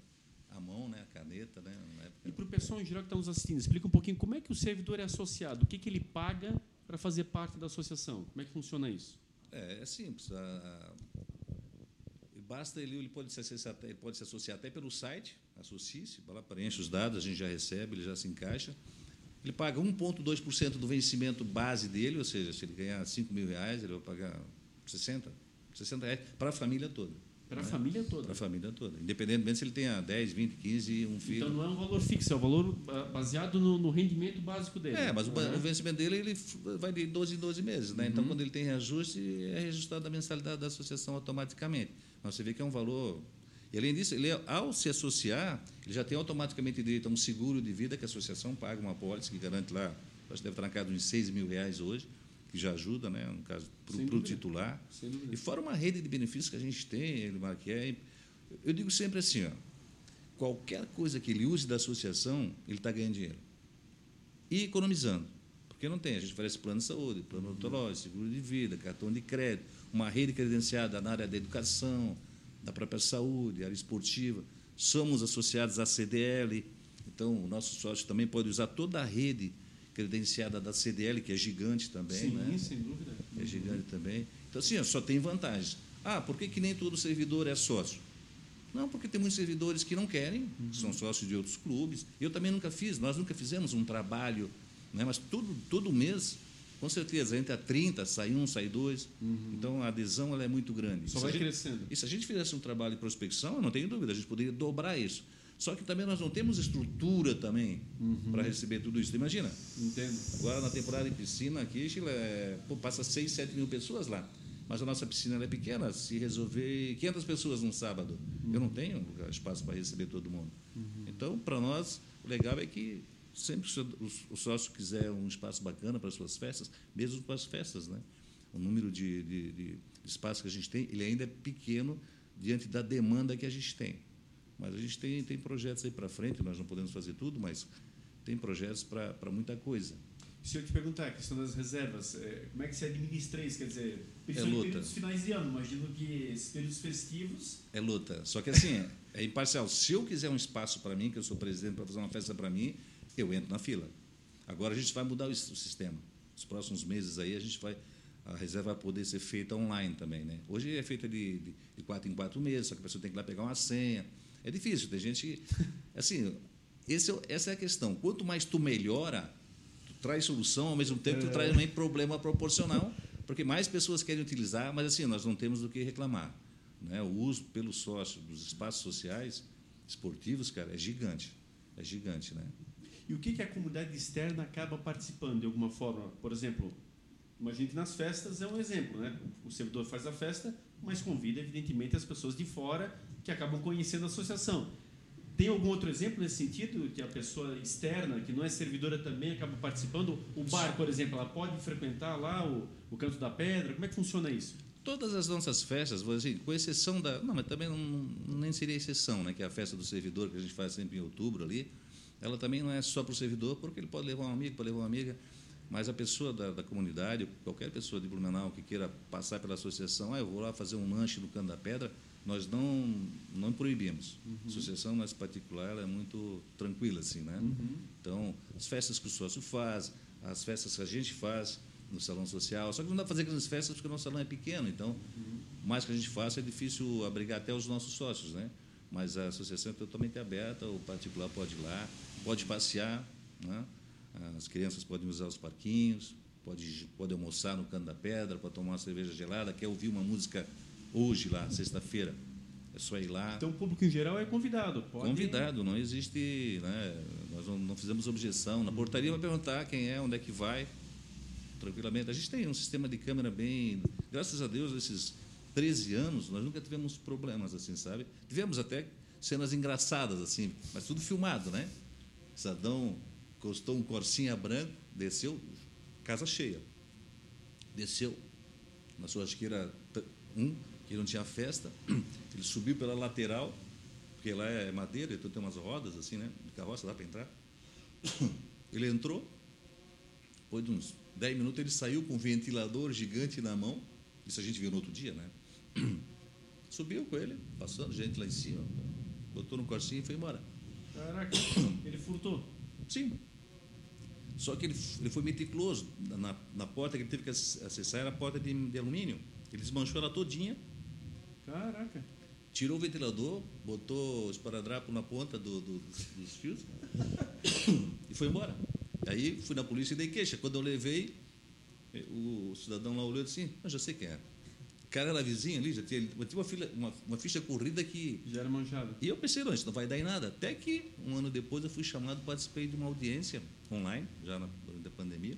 C: à mão, né, a caneta, né, na
A: E
C: época.
A: para o pessoal em geral que está nos assistindo, explica um pouquinho como é que o servidor é associado, o que, que ele paga para fazer parte da associação, como é que funciona isso?
C: É, é simples. a- a- basta ele, ele pode se acessar, ele pode se associar até pelo site, associe-se, lá, preenche os dados, a gente já recebe, ele já se encaixa. Ele paga 1,2% do vencimento base dele, ou seja, se ele ganhar 5 mil reais, ele vai pagar 60, 60 reais para a família toda.
A: Para a
C: né?
A: família toda.
C: Para a família toda. Independentemente se ele tenha 10, 20, 15 e um filho.
A: Então não é um valor fixo, é o valor ah, baseado no, no rendimento básico dele.
C: É, mas o,
A: Uhum.
C: o vencimento dele ele vai de 12 em 12 meses. Né? Então, quando ele tem reajuste, é reajustado a mensalidade da associação automaticamente. Mas você vê que é um valor. E, além disso, ele, ao se associar, ele já tem automaticamente direito a um seguro de vida que a associação paga uma pólice que garante lá, acho que deve estar na casa de uns 6 mil reais hoje, que já ajuda, né, no caso, para o titular. E fora uma rede de benefícios que a gente tem, Elimar, que é. Eu digo sempre assim, ó, qualquer coisa que ele use da associação, ele está ganhando dinheiro. E economizando. Porque não tem, a gente oferece plano de saúde, plano odontológico, seguro de vida, cartão de crédito, uma rede credenciada na área da educação, da própria saúde, área esportiva. Somos associados à CDL, então o nosso sócio também pode usar toda a rede credenciada da CDL, que é gigante também.
A: Sim,
C: né?
A: sem dúvida.
C: é gigante também. Então, assim, ó, só tem vantagens. Ah, por que, que nem todo servidor é sócio? Não, porque tem muitos servidores que não querem, são sócios de outros clubes. Eu também nunca fiz, nós nunca fizemos um trabalho, né? mas todo, todo mês, com certeza, entre a 30, sai um, sai dois. Então, a adesão ela é muito grande.
A: Só vai
C: gente-
A: crescendo.
C: e se a gente fizesse um trabalho de prospecção, eu não tenho dúvida, a gente poderia dobrar isso. Só que também nós não temos estrutura também para receber tudo isso. Imagina,
A: Entendo.
C: Agora, na temporada de piscina aqui, Sheila, é, pô, passa 6, 7 mil pessoas lá. Mas a nossa piscina é pequena. Se resolver 500 pessoas num sábado, eu não tenho espaço para receber todo mundo. Então, para nós, o legal é que sempre que o sócio quiser um espaço bacana para suas festas, mesmo para as festas, né? o número de, de, de espaços que a gente tem, ele ainda é pequeno diante da demanda que a gente tem. Mas a gente tem, tem projetos aí para frente, nós não podemos fazer tudo, mas tem projetos para muita coisa.
A: Se eu te perguntar a questão das reservas, é, como é que se administra isso? Quer dizer, principalmente
C: luta.
A: períodos finais de ano, imagino que esses períodos festivos.
C: É luta. Só que assim, é imparcial. Se eu quiser um espaço para mim, que eu sou presidente, para fazer uma festa para mim, eu entro na fila. Agora a gente vai mudar o sistema. Nos próximos meses aí a gente vai a reserva vai poder ser feita online também, né? Hoje é feita de, de, de quatro em quatro meses, só que a pessoa tem que ir lá pegar uma senha. É difícil, tem gente assim, esse é essa é a questão. Quanto mais tu melhora, tu traz solução, ao mesmo tempo tu traz também problema proporcional, porque mais pessoas querem utilizar, mas assim, nós não temos do que reclamar. Né? O uso pelo sócio dos espaços sociais, esportivos, cara, é gigante. É gigante, né?
A: E o que, que a comunidade externa acaba participando de alguma forma? Por exemplo, imagine que nas festas é um exemplo, né? O servidor faz a festa, mas convida, evidentemente, as pessoas de fora que acabam conhecendo a associação. Tem algum outro exemplo nesse sentido, que a pessoa externa, que não é servidora também, acaba participando? O bar, por exemplo, ela pode frequentar lá o, o Canto da Pedra? Como é que funciona isso?
C: Todas as nossas festas, com exceção da. Não, mas também não- nem seria exceção, né? Que é a festa do servidor, que a gente faz sempre em outubro ali. Ela também não é só para o servidor, porque ele pode levar um amigo, pode levar uma amiga, mas a pessoa da, da comunidade, qualquer pessoa de Blumenau que queira passar pela associação, ah, eu vou lá fazer um lanche no Canto da Pedra, nós não não proibimos. Uhum. A associação, mais particular, ela é muito tranquila, assim, né? Uhum. Então, as festas que o sócio faz, as festas que a gente faz no salão social, só que não dá para fazer grandes festas porque o nosso salão é pequeno, então, uhum. mais que a gente faça, é difícil abrigar até os nossos sócios, né? Mas a associação é totalmente aberta, o particular pode ir lá, pode passear, né? as crianças podem usar os parquinhos, pode, pode almoçar no canto da pedra, para tomar uma cerveja gelada, quer ouvir uma música hoje lá, sexta-feira, é só ir lá.
A: Então o público em geral é convidado. Pode...
C: Convidado, não existe. Né, nós não, não, fizemos objeção. Na portaria vai perguntar quem é, onde é que vai, tranquilamente. A gente tem um sistema de câmera bem. Graças a Deus, esses 13 anos, nós nunca tivemos problemas assim, sabe? Tivemos até cenas engraçadas, assim, mas tudo filmado, né? Sadão costou um corsinha branco, desceu, casa cheia. Desceu na sua asqueira um, que não tinha festa, *clears throat* ele subiu pela lateral, porque lá é madeira, então tem umas rodas assim, né? De carroça, dá para entrar. *clears throat* Ele entrou, depois de uns 10 minutos ele saiu com um ventilador gigante na mão, isso a gente viu no outro dia, né? *clears throat* Subiu com ele, passando gente lá em cima, botou no corcinho e foi embora.
A: Caraca, ele furtou?
C: Sim. Só que ele, ele foi meticuloso. Na, na porta que ele teve que acessar era a porta de, de alumínio. Ele desmanchou ela todinha.
A: Caraca.
C: Tirou o ventilador, botou o esparadrapo na ponta do, do, dos fios *coughs* e foi embora. Aí fui na polícia e dei queixa. Quando eu levei, o cidadão lá olhou e disse assim, eu já sei quem é. O cara era vizinho ali, já tinha, tinha uma, fila, uma, uma, ficha corrida que...
A: Já era manchado.
C: E eu pensei, não, isso não vai dar em nada. Até que, um ano depois, eu fui chamado, participei de uma audiência online, já na, durante a pandemia.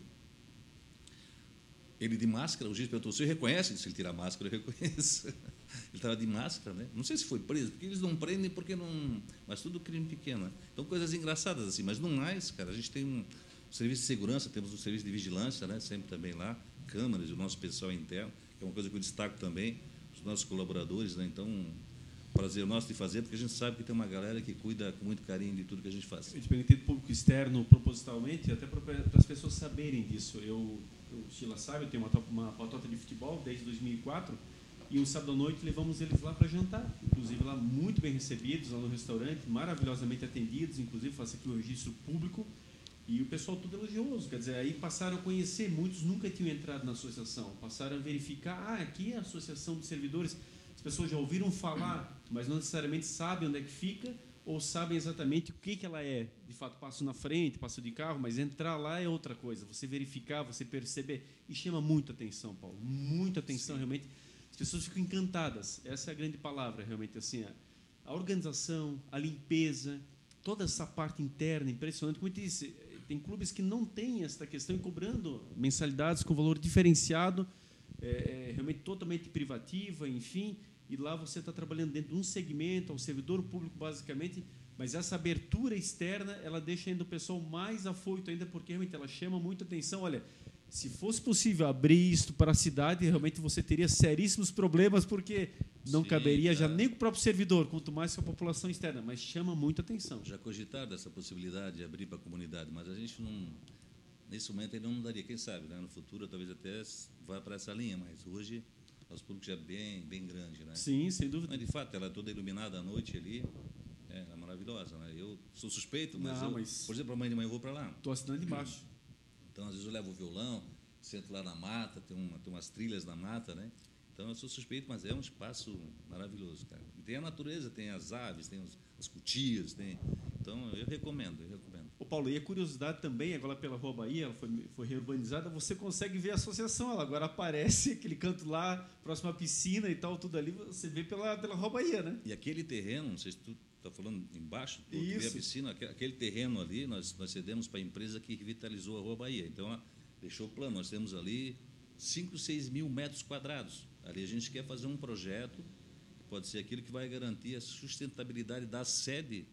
C: Ele de máscara, o juiz perguntou, você reconhece? Se ele tirar a máscara, eu reconheço. *laughs* ele estava de máscara, né? Não sei se foi preso, porque eles não prendem porque não... Mas tudo crime pequeno, né? Então, coisas engraçadas assim. Mas no mais, cara, a gente tem um serviço de segurança, temos um serviço de vigilância, né? Sempre também lá, câmeras, o nosso pessoal interno, que é uma coisa que eu destaco também, os nossos colaboradores, né? Então, prazer nosso de fazer, porque a gente sabe que tem uma galera que cuida com muito carinho de tudo que a gente faz.
A: Independente do público externo, propositalmente, até para as pessoas saberem disso. Eu o Sheila sabe, eu tenho uma, uma patota de futebol desde 2004 e um sábado à noite levamos eles lá para jantar, inclusive lá muito bem recebidos lá no restaurante, maravilhosamente atendidos, inclusive faço aqui o registro público e o pessoal todo elogioso, quer dizer, aí passaram a conhecer, muitos nunca tinham entrado na associação, passaram a verificar, ah, aqui é a associação de servidores, as pessoas já ouviram falar, mas não necessariamente sabem onde é que fica ou sabem exatamente o que, que ela é. De fato, passo na frente, passo de carro, mas entrar lá é outra coisa. Você verificar, você perceber. E chama muita atenção, Paulo. Muita atenção, Sim. realmente. As pessoas ficam encantadas. Essa é a grande palavra, realmente. assim A organização, a limpeza, toda essa parte interna, impressionante. Como eu disse, tem clubes que não têm esta questão e cobrando mensalidades com valor diferenciado, é, é, realmente totalmente privativa, enfim e lá você está trabalhando dentro de um segmento, ao servidor público basicamente, mas essa abertura externa ela deixa ainda o pessoal mais afoito ainda porque realmente ela chama muita atenção. Olha, se fosse possível abrir isto para a cidade, realmente você teria seríssimos problemas porque não Sim, caberia já nem com o próprio servidor, quanto mais com a população externa, mas chama muita atenção.
C: Já cogitaram essa possibilidade de abrir para a comunidade, mas a gente não nesse momento ainda não daria, quem sabe, né? no futuro talvez até vá para essa linha, mas hoje nosso público já é bem, bem grande, né?
A: Sim, sem dúvida.
C: Mas, de fato, ela é toda iluminada à noite ali. É, é maravilhosa, né? Eu sou suspeito, mas,
A: Não,
C: eu,
A: mas
C: por exemplo, a mãe de mãe eu vou para lá.
A: Estou assinando *clears throat* embaixo.
C: Então, às vezes eu levo o violão, sento lá na mata, tem, uma, tem umas trilhas na mata, né? Então, eu sou suspeito, mas é um espaço maravilhoso, cara. Tem a natureza, tem as aves, tem os, as cutias, tem... Então, eu recomendo, eu recomendo.
A: Ô Paulo, e a curiosidade também, agora pela Rua Bahia, ela foi, foi reurbanizada, você consegue ver a associação, ela agora aparece, *laughs* aquele canto lá, próximo à piscina e tal, tudo ali, você vê pela, pela Rua Bahia, né?
C: E aquele terreno, não sei se tu está falando embaixo, tu vê a piscina, aquele terreno ali, nós, nós cedemos para a empresa que revitalizou a Rua Bahia. Então, ela deixou o plano, nós temos ali 5, 6 mil metros quadrados. Ali a gente quer fazer um projeto, que pode ser aquilo que vai garantir a sustentabilidade da sede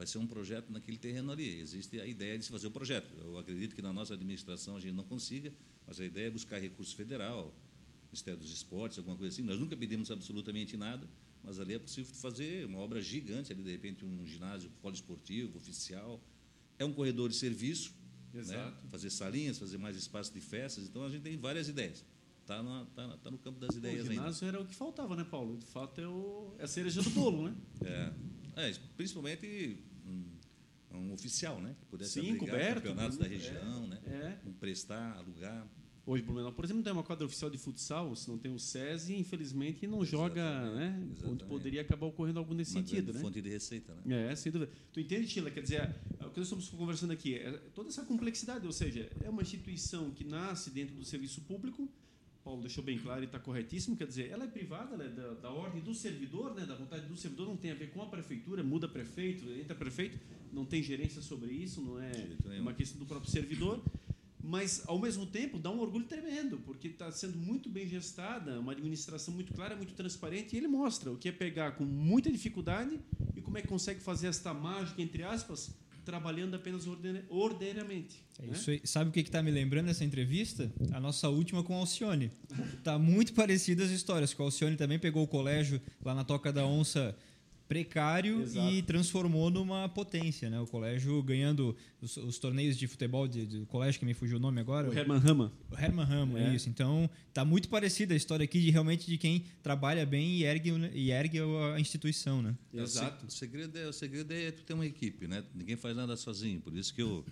C: vai ser um projeto naquele terreno ali. Existe a ideia de se fazer o projeto. Eu acredito que na nossa administração a gente não consiga, mas a ideia é buscar recurso federal, Ministério dos Esportes, alguma coisa assim. Nós nunca pedimos absolutamente nada, mas ali é possível fazer uma obra gigante, ali de repente um ginásio poliesportivo, oficial. É um corredor de serviço, né? fazer salinhas, fazer mais espaço de festas. Então a gente tem várias ideias. está tá, tá no campo das ideias
A: o ginásio
C: ainda.
A: era o que faltava, né, Paulo? De fato, é, o, é a cereja do bolo, né?
C: É, é principalmente um, oficial, né? Que pudesse
A: Sim, coberto,
C: campeonatos da
A: é,
C: região, né?
A: É.
C: Emprestar, alugar.
A: Hoje, Blumenau, por exemplo, não tem uma quadra oficial de futsal, se não tem o SESI, infelizmente não joga, né?
C: exatamente.
A: Onde poderia acabar ocorrendo algo nesse
C: Uma
A: sentido, né?
C: fonte de receita, né?
A: É, sem dúvida. Tu entende, Sheila? Quer dizer, o que nós estamos conversando aqui é toda essa complexidade, ou seja, é uma instituição que nasce dentro do serviço público, Paulo deixou bem claro e está corretíssimo, quer dizer, ela é privada, ela é da, da, ordem do servidor, né, da vontade do servidor, não tem a ver com a prefeitura, muda prefeito, entra prefeito, não tem gerência sobre isso, não é uma questão do próprio servidor mas ao mesmo tempo dá um orgulho tremendo, porque está sendo muito bem gestada, uma administração muito clara, muito transparente, e ele mostra o que é pegar com muita dificuldade e como é que consegue fazer esta mágica, entre aspas, trabalhando apenas ordeiramente.
B: É né? isso aí. Sabe o que está me lembrando dessa entrevista? A nossa última com Alcione. Está muito parecida as histórias, que a Alcione também pegou o colégio lá na Toca da Onça precário Exato. e transformou numa potência, né? O colégio ganhando os, os torneios de futebol de, de, colégio que me fugiu o nome agora.
A: O Herman Rama.
B: O Herman Rama, é. isso. Então, tá muito parecida a história aqui de realmente de quem trabalha bem e ergue, e ergue a instituição, né?
C: Exato. O segredo é o segredo é tu ter uma equipe, né? Ninguém faz nada sozinho. Por isso que eu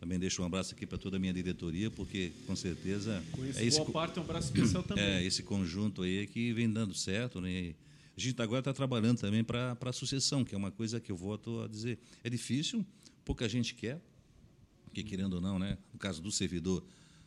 C: também deixo um abraço aqui para toda a minha diretoria, porque com certeza
A: Conheço é esse boa parte um abraço especial *clears throat* também.
C: É esse conjunto aí que vem dando certo, né? A gente agora está trabalhando também para a sucessão, que é uma coisa que eu volto a dizer. É difícil, pouca gente quer, porque querendo ou não, né? no caso do servidor,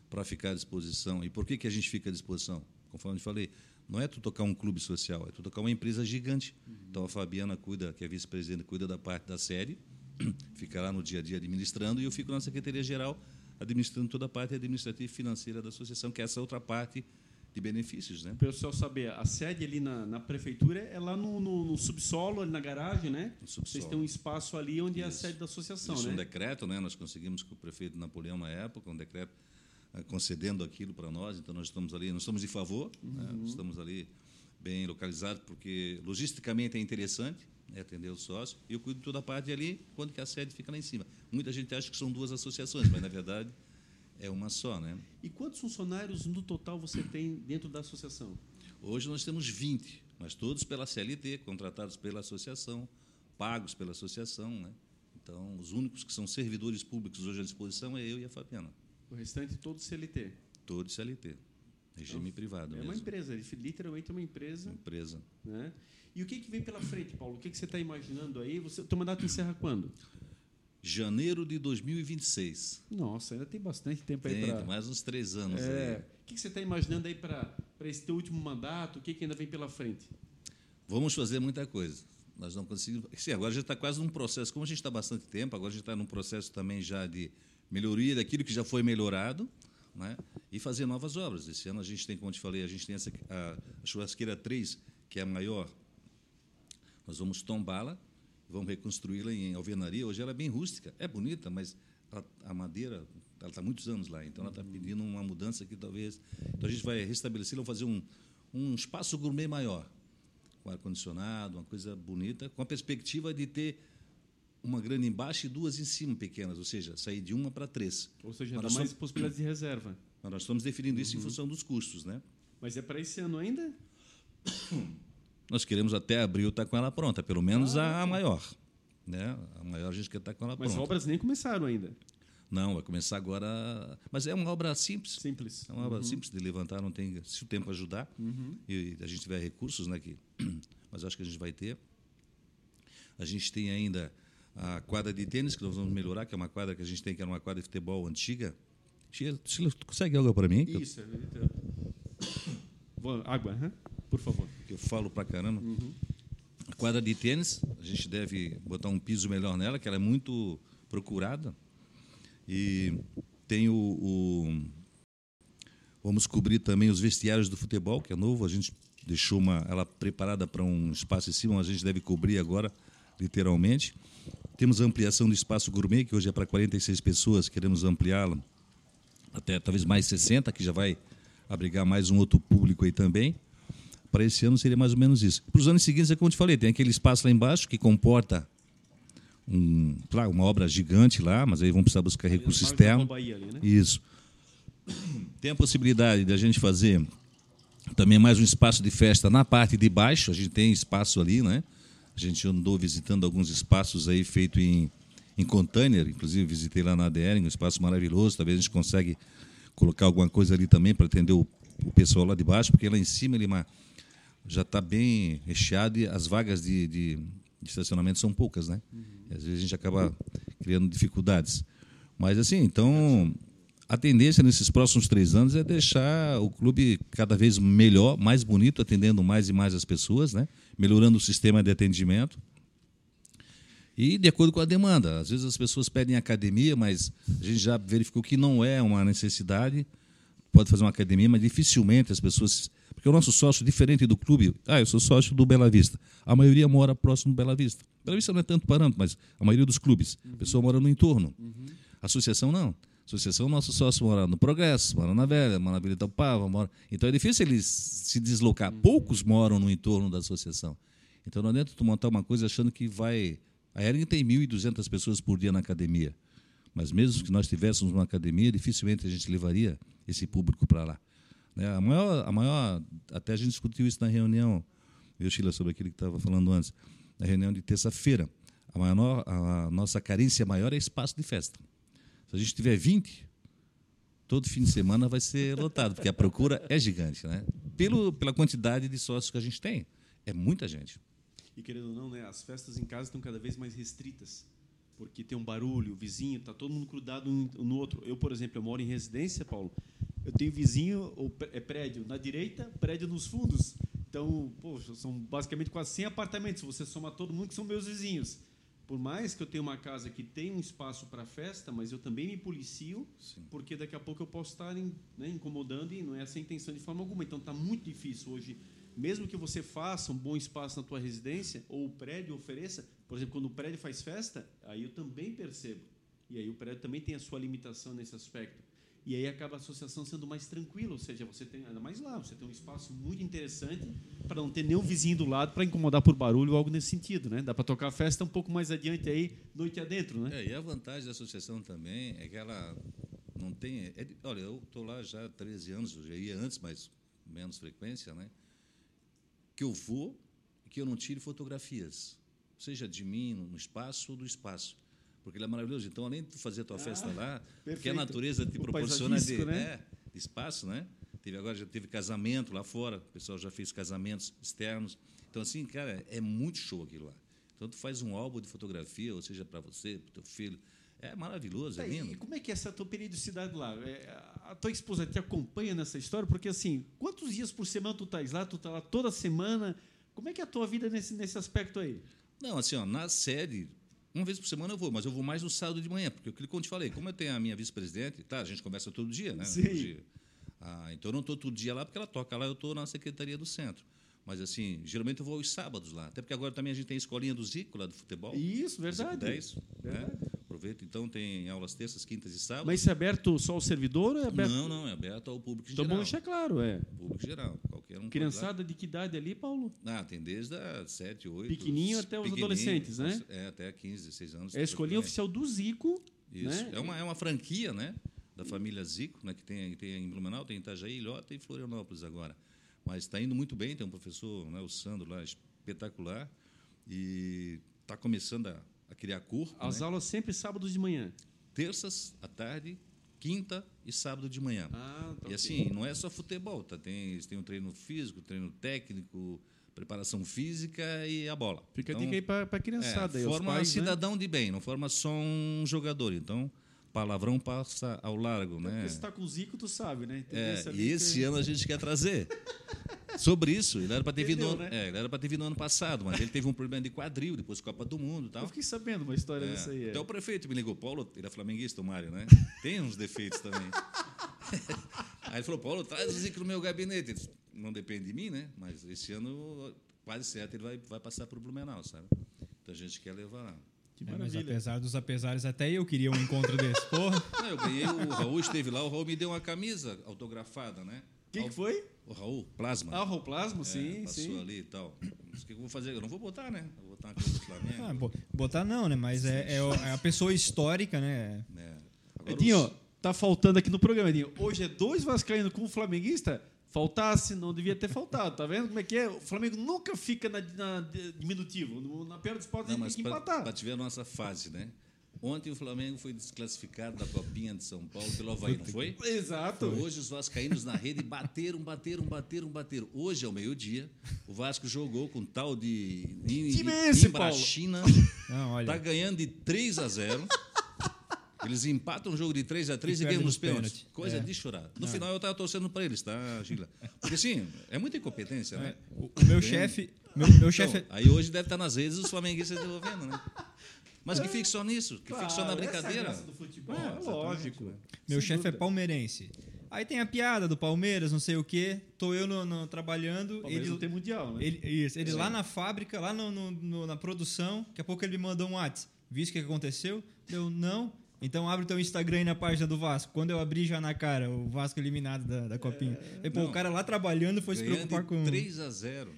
C: para ficar à disposição. E por que, que a gente fica à disposição? Conforme eu falei, não é tu tocar um clube social, é tu tocar uma empresa gigante. Uhum. Então a Fabiana cuida, que é vice-presidente, cuida da parte da série, *clears throat* fica lá no dia a dia administrando, e eu fico na Secretaria Geral administrando toda a parte administrativa e financeira da associação, que é essa outra parte de benefícios, né?
A: Para o pessoal saber, a sede ali na, na prefeitura é lá no, no, no, subsolo, ali na garagem, né? No subsolo. Vocês têm um espaço ali onde Isso. é a sede da associação,
C: Isso,
A: né?
C: um decreto, né? Nós conseguimos com o prefeito Napoleão na época, um decreto uh, concedendo aquilo para nós, então nós estamos ali, nós estamos de favor, né? uhum. né? estamos ali bem localizados, porque logisticamente é interessante né? atender o sócio, e eu cuido toda a parte ali, quando que a sede fica lá em cima. Muita gente acha que são duas associações, mas na verdade é uma só, né?
A: E quantos funcionários no total você tem dentro da associação?
C: Hoje nós temos 20, mas todos pela CLT, contratados pela associação, pagos pela associação, né? Então, os únicos que são servidores públicos hoje à disposição é eu e a Fabiana.
A: O restante todos CLT?
C: Todos CLT. Regime então, privado
A: é
C: mesmo.
A: uma empresa, literalmente uma empresa.
C: Empresa.
A: Né? E o que, que vem pela frente, Paulo? O que, que você está imaginando aí? Você, o teu mandato encerra quando?
C: Janeiro de 2026.
A: Nossa, ainda tem bastante tempo aí para.
C: mais uns três anos.
A: É. O que você está imaginando aí para esse teu último mandato? O que, que ainda vem pela frente?
C: Vamos fazer muita coisa. Nós não conseguimos. Sim, agora já está quase num processo. Como a gente está bastante tempo, agora a gente está num processo também já de melhoria daquilo que já foi melhorado. Né? E fazer novas obras. Esse ano a gente tem, como te falei, a gente tem essa, a, a churrasqueira 3, que é a maior. Nós vamos tombá-la vamos reconstruí-la em alvenaria. Hoje ela é bem rústica, é bonita, mas ela, a madeira ela está muitos anos lá, então ela está pedindo uma mudança que talvez. Então a gente vai restabelecer, vamos fazer um, um espaço gourmet maior, com ar-condicionado, uma coisa bonita, com a perspectiva de ter uma grande embaixo e duas em cima pequenas, ou seja, sair de uma para três.
A: Ou seja, dá mais possibilidades de reserva.
C: Mas nós estamos definindo isso uhum. em função dos custos, né?
A: Mas é para esse ano ainda? *coughs*
C: Nós queremos até abril estar tá com ela pronta, pelo menos ah, a maior. Né? A maior a gente quer estar tá com ela
A: Mas
C: pronta.
A: Mas obras nem começaram ainda.
C: Não, vai começar agora. Mas é uma obra simples.
A: Simples.
C: É uma obra uhum. simples de levantar, não tem. Se o tempo ajudar uhum. e a gente tiver recursos, né? Que, *clears throat* mas acho que a gente vai ter. A gente tem ainda a quadra de tênis, que nós vamos melhorar, que é uma quadra que a gente tem, que era uma quadra de futebol antiga. Sheila, consegue água para mim?
A: Isso, eu... *coughs* Água, hein? Por favor.
C: Que eu falo pra caramba. Uhum. A quadra de tênis, a gente deve botar um piso melhor nela, que ela é muito procurada. E tem o, o Vamos cobrir também os vestiários do futebol, que é novo. A gente deixou uma, ela preparada para um espaço em cima, mas a gente deve cobrir agora, literalmente. Temos a ampliação do espaço gourmet, que hoje é para 46 pessoas, queremos ampliá-la até talvez mais 60, que já vai abrigar mais um outro público aí também para esse ano seria mais ou menos isso. Para os anos seguintes, é como eu te falei, tem aquele espaço lá embaixo que comporta um, claro, uma obra gigante lá, mas aí vamos precisar buscar recurso externo.
A: Ali, né?
C: Isso. Tem a possibilidade de a gente fazer Também mais um espaço de festa na parte de baixo, a gente tem espaço ali, né? A gente andou visitando alguns espaços aí feito em, em container, inclusive visitei lá na ADR, um espaço maravilhoso, talvez a gente consiga colocar alguma coisa ali também para atender o, o, pessoal lá de baixo, porque lá em cima ele já está bem recheado e as vagas de, de, de estacionamento são poucas, né? Uhum. às vezes a gente acaba criando dificuldades. Mas assim, então a tendência nesses próximos três anos é deixar o clube cada vez melhor, mais bonito, atendendo mais e mais as pessoas, né? melhorando o sistema de atendimento. E de acordo com a demanda. Às vezes as pessoas pedem academia, mas a gente já verificou que não é uma necessidade. Pode fazer uma academia, mas dificilmente as pessoas. Porque o nosso sócio, diferente do clube, ah, eu sou sócio do Bela Vista. A maioria mora próximo do Bela Vista. Bela Vista não é tanto parâmetro, mas a maioria dos clubes. A pessoa mora no entorno. Uhum. Associação não. Associação, nosso sócio mora no Progresso, mora na Velha, mora na Vila Itapava, mora... Então é difícil eles se deslocar. Uhum. Poucos moram no entorno da associação. Então não adianta tu montar uma coisa achando que vai... A Ering tem 1.200 pessoas por dia na academia. Mas mesmo que nós tivéssemos uma academia, dificilmente a gente levaria esse público para lá. Né? A, maior, a maior... Até a gente discutiu isso na reunião, viu, Sheila, sobre aquilo que estava falando antes, na reunião de terça-feira. A, maior, a nossa carência maior é espaço de festa. Se a gente tiver 20, todo fim de semana vai ser lotado, porque a procura é gigante, né? Pelo, pela quantidade de sócios que a gente tem. É muita gente.
A: E querendo ou não, né, as festas em casa estão cada vez mais restritas, porque tem um barulho, o vizinho, tá todo mundo grudado um no outro. Eu, por exemplo, eu moro em residência, Paulo. Eu tenho vizinho, ou é prédio na direita, prédio nos fundos. Então, poxa, são basicamente quase 100 apartamentos. Você soma todo mundo que são meus vizinhos por mais que eu tenha uma casa que tem um espaço para festa, mas eu também me policio, Sim. porque daqui a pouco eu posso estar né, incomodando e não é essa a intenção de forma alguma. Então está muito difícil hoje, mesmo que você faça um bom espaço na tua residência ou o prédio ofereça, por exemplo, quando o prédio faz festa, aí eu também percebo. E aí o prédio também tem a sua limitação nesse aspecto. E aí acaba a associação sendo mais tranquila, ou seja, você tem, ainda mais lá, você tem um espaço muito interessante para não ter nenhum vizinho do lado para incomodar por barulho ou algo nesse sentido, né? Dá para tocar a festa um pouco mais adiante aí, noite adentro, né?
C: É, e a vantagem da associação também é que ela não tem... É, olha, eu estou lá já há 13 anos, eu já ia antes, mas menos frequência, né? Que eu vou e que eu não tire fotografias, seja de mim no espaço ou do espaço porque ele é maravilhoso. Então, além de tu fazer a tua ah, festa lá, perfeito. que a natureza te o proporciona de, né? é, de espaço, né? Teve agora já teve casamento lá fora, o pessoal já fez casamentos externos. Então assim, cara, é muito show aquilo lá. Então tu faz um álbum de fotografia, ou seja, para você, para teu filho, é maravilhoso, é lindo.
A: E como é que é essa tua periodicidade lá? É, a tua esposa te acompanha nessa história? Porque assim, quantos dias por semana tu estás lá? Tu tá lá toda semana? Como é que é a tua vida nesse, nesse aspecto aí?
C: Não, assim, ó, na série, uma vez por semana eu vou, mas eu vou mais no sábado de manhã, porque aquilo que eu te falei, como eu tenho a minha vice-presidente, tá, a gente conversa todo dia, né?
A: Sim.
C: Dia. Ah, então eu não estou todo dia lá porque ela toca lá, eu estou na secretaria do centro. Mas, assim, geralmente eu vou aos sábados lá. Até porque agora também a gente tem a escolinha do Zico, lá do futebol.
A: Isso, verdade.
C: 10, verdade. Né? Aproveita. Então, tem aulas terças, quintas e sábados.
A: Mas isso é aberto só ao servidor ou é aberto?
C: Não, não, é aberto ao público
A: então,
C: geral.
A: Então, bom deixar claro, é.
C: Público geral. Qualquer um
A: Criançada de que idade ali, Paulo?
C: Ah, tem desde a 7, 8.
A: Pequenininho até os adolescentes, né?
C: É, até 15, 16 anos.
A: É a escolinha oficial do Zico.
C: Isso.
A: Né?
C: É, uma, é uma franquia, né? da família Zico, né, que tem, tem em Blumenau, tem em Itajaí, Ilhota e Florianópolis agora. Mas está indo muito bem, tem um professor, né, o Sandro lá, espetacular, e está começando a, a, criar corpo.
A: As
C: né?
A: aulas sempre sábados de manhã?
C: Terças à tarde, quinta e sábado de manhã.
A: Ah,
C: tá e assim, não é só futebol, tá? tem, tem um treino físico, treino técnico, preparação física e a bola.
A: Fica então, a dica aí para a criançada.
C: É, forma pais, né? cidadão né? de bem, não forma só um jogador. Então, palavrão passa ao largo, né?
A: Porque você está com o Zico, tu sabe, né?
C: É, e esse que... ano a gente quer trazer. *laughs* Sobre isso, ele era para ter Entendeu, vindo, né? é, ele era para ter vindo ano passado, mas ele teve um problema de quadril, depois Copa do Mundo, tal.
A: Eu fiquei sabendo uma história é, dessa aí. É.
C: Até o prefeito me ligou, Paulo, ele é flamenguista, o Mário, né? *laughs* Tem uns defeitos também. *laughs* aí ele falou, Paulo, traz o Zico no meu gabinete. Disse, não depende de mim, né? Mas esse ano quase certo ele vai, vai passar para o Blumenau, sabe? Então a gente quer levar lá.
B: É, mas apesar dos apesares, até eu queria um encontro desse. Porra.
C: Não, eu ganhei, o Raul esteve lá, o Raul me deu uma camisa autografada, né?
A: Quem que foi?
C: O Raul, Plasma.
A: Ah, o Raul Plasma, é, sim,
C: passou
A: sim.
C: ali e tal. O que eu vou fazer? Eu não vou botar, né? Vou botar uma coisa do Flamengo.
B: Ah, botar não, né? Mas é, é, a pessoa histórica, né?
A: É. Edinho, os... tá faltando aqui no programa, Edinho. Hoje é dois vascaínos com um flamenguista faltasse, não devia ter faltado. Tá vendo como é que é? O Flamengo nunca fica na, na diminutivo. Na pior dos esportes, tem que empatar.
C: Para tiver a nossa fase, né? Ontem o Flamengo foi desclassificado da Copinha de São Paulo pelo Havaí, não foi?
A: Exato.
C: Hoje os vascaínos na rede bateram, bateram, bateram, bateram. Hoje, ao meio-dia, o Vasco jogou com tal de
A: time é esse,
C: China. Está ganhando de 3 a 0. Eles empatam um jogo de 3 a 3 e, e ganham nos pênaltis. Coisa é. de chorar. No final eu estava torcendo para eles, tá, Gila? Porque assim, é muita incompetência, né?
B: É. O, o meu chefe. Meu, meu então, chefe.
C: Aí hoje deve estar nas redes os flamenguistas desenvolvendo, né? Mas que fique só nisso, que claro, fique só na brincadeira.
A: Essa é do futebol, é, lógico. Né?
B: Meu chefe é palmeirense. Aí tem a piada do Palmeiras, não sei o quê. Tô eu no, no trabalhando.
A: Palmeiras ele
B: não
A: tem mundial, né?
B: Ele, isso, ele lá na fábrica, lá no, no, na produção. Daqui a pouco ele me mandou um WhatsApp. Visto o que aconteceu? Eu não. Então abre o teu Instagram aí na página do Vasco. Quando eu abri já na cara, o Vasco eliminado da, da copinha. É, e, pô, não, o cara lá trabalhando foi se preocupar com.
C: 3 a 0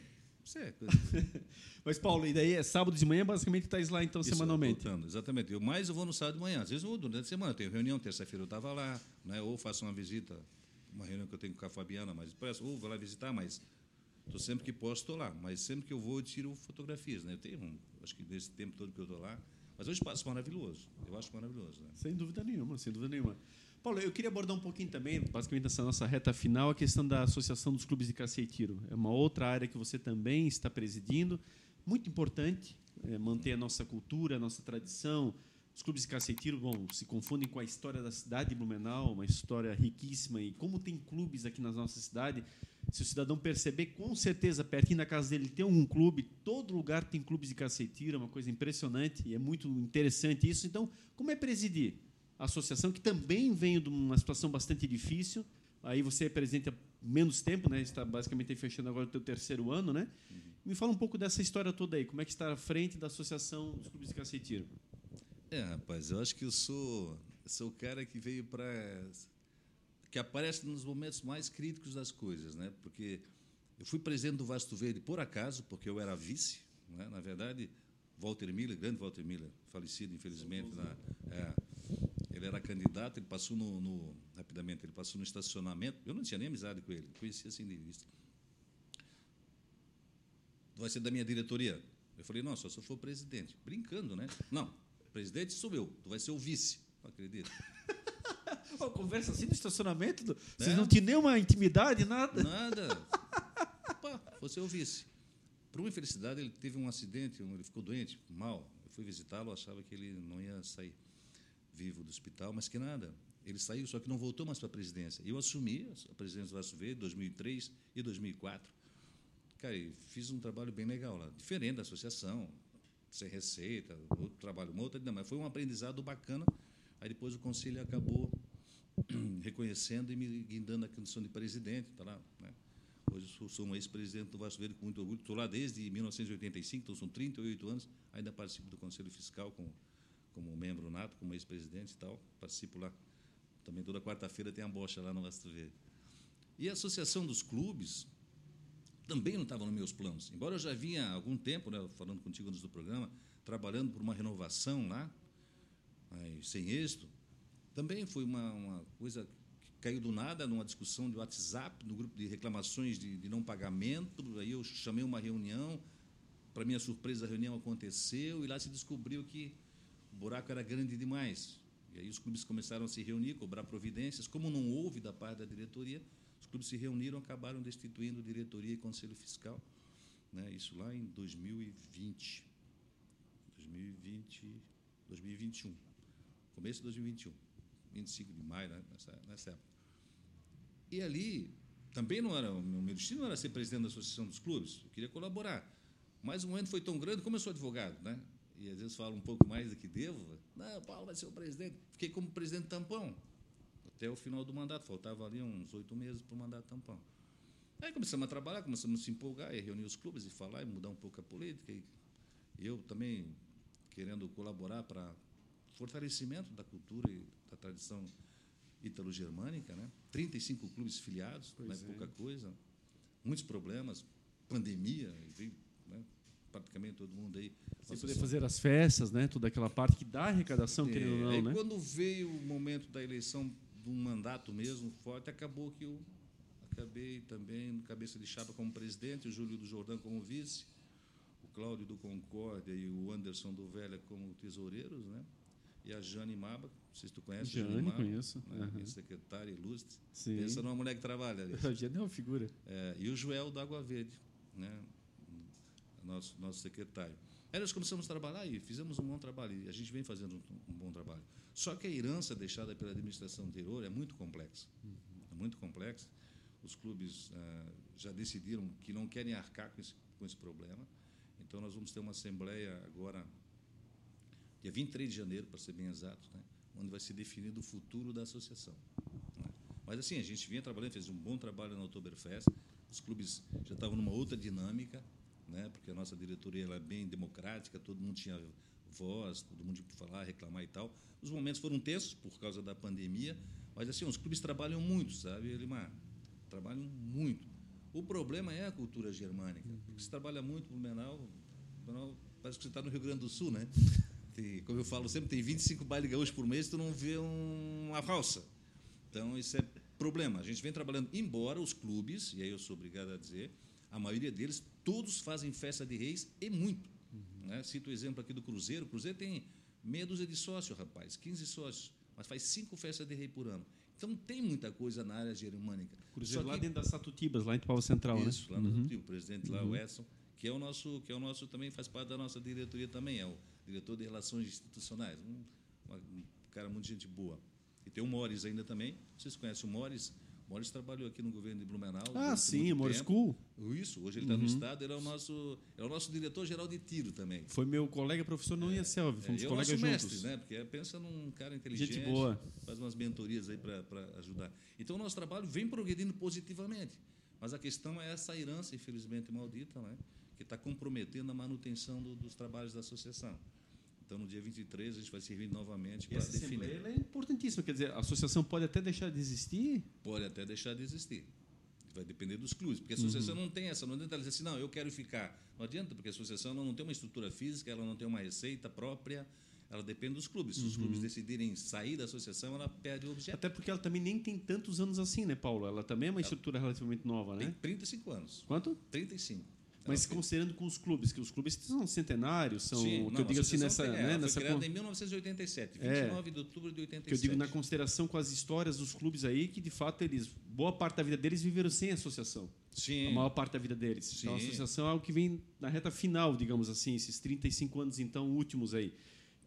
C: Isso é coisa. *laughs*
A: Mas, Paulo, e daí é sábado de manhã, basicamente está lá então Isso, semanalmente.
C: Voltando, exatamente. Eu mais eu vou no sábado de manhã. Às vezes eu vou durante a semana, tenho reunião, terça-feira eu estava lá, né? ou faço uma visita, uma reunião que eu tenho com a Fabiana, mas ou vou lá visitar, mas estou sempre que posso, estou lá. Mas sempre que eu vou, eu tiro fotografias. Né? Eu tenho, acho que nesse tempo todo que eu estou lá, mas é um espaço maravilhoso. Eu acho maravilhoso. Né?
A: Sem dúvida nenhuma, sem dúvida nenhuma. Paulo, eu queria abordar um pouquinho também, basicamente nessa nossa reta final, a questão da Associação dos Clubes de Caça e Tiro. É uma outra área que você também está presidindo muito importante é, manter a nossa cultura, a nossa tradição. Os clubes de cacetiro bom, se confundem com a história da cidade de Blumenau, uma história riquíssima. E como tem clubes aqui na nossa cidade, se o cidadão perceber, com certeza, pertinho da casa dele tem um clube, todo lugar tem clubes de cacetiro, é uma coisa impressionante e é muito interessante isso. Então, como é presidir a associação, que também vem de uma situação bastante difícil, aí você é presidente há menos tempo, né? está basicamente fechando agora o seu terceiro ano, né? Uhum. Me fala um pouco dessa história toda aí. Como é que está à frente da Associação dos Clubes de Cacetiro?
C: É, rapaz, eu acho que eu sou, sou o cara que veio para. que aparece nos momentos mais críticos das coisas, né? Porque eu fui presidente do Vasto Verde por acaso, porque eu era vice, né? na verdade. Walter Miller, grande Walter Miller, falecido infelizmente, na, é, ele era candidato, ele passou no, no, rapidamente, ele passou no estacionamento. Eu não tinha nem amizade com ele, conhecia assim de vista vai ser da minha diretoria. Eu falei, não, só se eu for presidente. Brincando, né? Não, presidente sou eu, tu vai ser o vice. Não acredito.
A: oh, *laughs* conversa assim no estacionamento? Do... Vocês não tinham nenhuma intimidade, nada?
C: Nada. Pá, você é o vice. Por uma infelicidade, ele teve um acidente, ele ficou doente, mal. Eu fui visitá-lo, achava que ele não ia sair vivo do hospital, mas que nada. Ele saiu, só que não voltou mais para a presidência. Eu assumi a presidência do Vasco Verde em 2003 e 2004. Cara, fiz um trabalho bem legal lá, diferente da associação, sem receita, outro trabalho, uma outra, mas foi um aprendizado bacana. Aí depois o conselho acabou *clears throat* reconhecendo e me guindando a condição de presidente, tá lá, né? Hoje sou um ex-presidente do Vasco Verde com muito orgulho. Estou lá desde 1985, então são 38 anos. Ainda participo do Conselho Fiscal com, como membro nato, como ex-presidente e tal. Participo lá. Também toda quarta-feira tem a bocha lá no Vasco Verde. E a Associação dos Clubes, também não estava nos meus planos. Embora eu já vinha há algum tempo, né, falando contigo antes do programa, trabalhando por uma renovação lá, mas sem êxito, também foi uma, uma coisa que caiu do nada numa discussão de WhatsApp, no grupo de reclamações de, de não pagamento. Aí eu chamei uma reunião, para minha surpresa, a reunião aconteceu e lá se descobriu que o buraco era grande demais. E aí os clubes começaram a se reunir, cobrar providências. Como não houve da parte da diretoria, os clubes se reuniram, acabaram destituindo diretoria e conselho fiscal. Né? Isso lá em 2020. 2020, 2021. Começo de 2021. 25 de maio, né? nessa, nessa época. E ali, também não era, o meu destino não era ser presidente da Associação dos Clubes, eu queria colaborar. Mas o momento foi tão grande, como eu sou advogado, né? e às vezes falo um pouco mais do que devo, não, Paulo vai ser o presidente. Fiquei como presidente tampão até o final do mandato. Faltava ali uns oito meses para o mandato tampão. Aí começamos a trabalhar, começamos a se empolgar, e reunir os clubes e falar e mudar um pouco a política. E eu também querendo colaborar para fortalecimento da cultura e da tradição italo-germânica, né? 35 clubes filiados, pois não é, é pouca coisa. Muitos problemas, pandemia, né? praticamente todo mundo aí.
A: Sem poder fazer as festas, né? Toda aquela parte que dá arrecadação, é, querendo ou não,
C: aí
A: né?
C: quando veio o momento da eleição de um mandato mesmo forte, acabou que o, acabei também no cabeça de chapa como presidente, o Júlio do Jordão como vice, o Cláudio do Concórdia e o Anderson do Velha como tesoureiros, né? E a Jane Maba, não sei se tu conhece.
A: Jane,
C: Jane Maba,
A: conheço.
C: Né?
A: Uhum.
C: Secretária ilustre.
A: Sim.
C: Pensa numa mulher que trabalha ali.
A: A Jane é uma figura.
C: É, e o Joel da Água Verde, né? nosso, nosso secretário. Aí nós começamos a trabalhar e fizemos um bom trabalho, e a gente vem fazendo um, um bom trabalho. Só que a herança deixada pela administração anterior é muito complexa. É muito complexa. Os clubes ah, já decidiram que não querem arcar com esse, com esse problema. Então, nós vamos ter uma assembleia agora, dia 23 de janeiro, para ser bem exato, né? onde vai ser definido o futuro da associação. né? Mas, assim, a gente vinha trabalhando, fez um bom trabalho na Oktoberfest, os clubes já estavam numa outra dinâmica, né? porque a nossa diretoria ela é bem democrática, todo mundo tinha voz, todo mundo que falar, reclamar e tal. Os momentos foram tensos por causa da pandemia, mas assim, os clubes trabalham muito, sabe, Elimar? Trabalham muito. O problema é a cultura germânica. Porque você trabalha muito Blumenau, Blumenau parece que você está no Rio Grande do Sul, né? *laughs* Tem, como eu falo sempre, tem 25 bailes gaúchos por mês, tu não vê um, uma valsa. Então, isso é problema. A gente vem trabalhando, embora os clubes, e aí eu sou obrigado a dizer, a maioria deles, todos fazem festa de reis e muito. Né? Cito o exemplo aqui do Cruzeiro. O Cruzeiro tem meia dúzia de sócios, rapaz, 15 sócios, mas faz cinco festas de rei por ano. Então, tem muita coisa na área germânica.
A: Cruzeiro
C: Só
A: lá
C: que-
A: dentro da Satutibas, lá em Pau Central,
C: isso,
A: né?
C: lá no o presidente lá, o Edson, que é o nosso, que é o nosso também faz parte da nossa diretoria também, é o diretor de relações institucionais, um, um cara muito gente boa. E tem o Mores ainda também. Vocês conhecem o Mores? O Mores trabalhou aqui no governo de Blumenau.
A: Ah, sim, Morris. School.
C: Isso, hoje ele está no estado, ele é o nosso, é o nosso diretor geral de tiro também.
A: Foi meu colega professor IESELV,
C: É,
A: fomos
C: e é o
A: colegas juntos.
C: mestre, né? Porque pensa num cara inteligente,
A: Gente boa.
C: faz umas mentorias aí para ajudar. Então, o nosso trabalho vem progredindo positivamente. Mas a questão é essa herança, infelizmente maldita, né? que está comprometendo a manutenção do- dos trabalhos da associação. Então, no dia 23, a gente vai se reunir novamente para
A: essa
C: definir.
A: assembleia ela é importantíssima, quer dizer, a associação pode até deixar de existir,
C: Pode até deixar de existir. Vai depender dos clubes, porque a associação
A: Uhum.
C: não tem essa, não adianta ela dizer assim, não, eu quero ficar. Não adianta, porque a associação ela não tem uma estrutura física, ela não tem uma receita própria, ela depende dos clubes. Se os
A: Uhum.
C: clubes decidirem sair da associação, ela perde o objeto.
A: até porque ela também nem tem tantos anos assim, né, Paulo? Ela também é uma estrutura relativamente nova,
C: Tem
A: né?
C: 35 anos.
A: Quanto?
C: 35.
A: Mas considerando com os clubes, que os clubes são centenários, são,
C: Sim,
A: que
C: não,
A: eu digo assim, nessa,
C: tem-
A: né,
C: ela
A: nessa
C: criada
A: con-
C: em 1987,
A: É.
C: 29 de outubro de 87.
A: que eu digo na consideração com as histórias dos clubes aí, que de fato eles, boa parte da vida deles viveram sem associação.
C: Sim.
A: A maior parte da vida deles. Então a
C: Sim.
A: associação é algo que vem na reta final, digamos assim, esses 35 anos então últimos aí.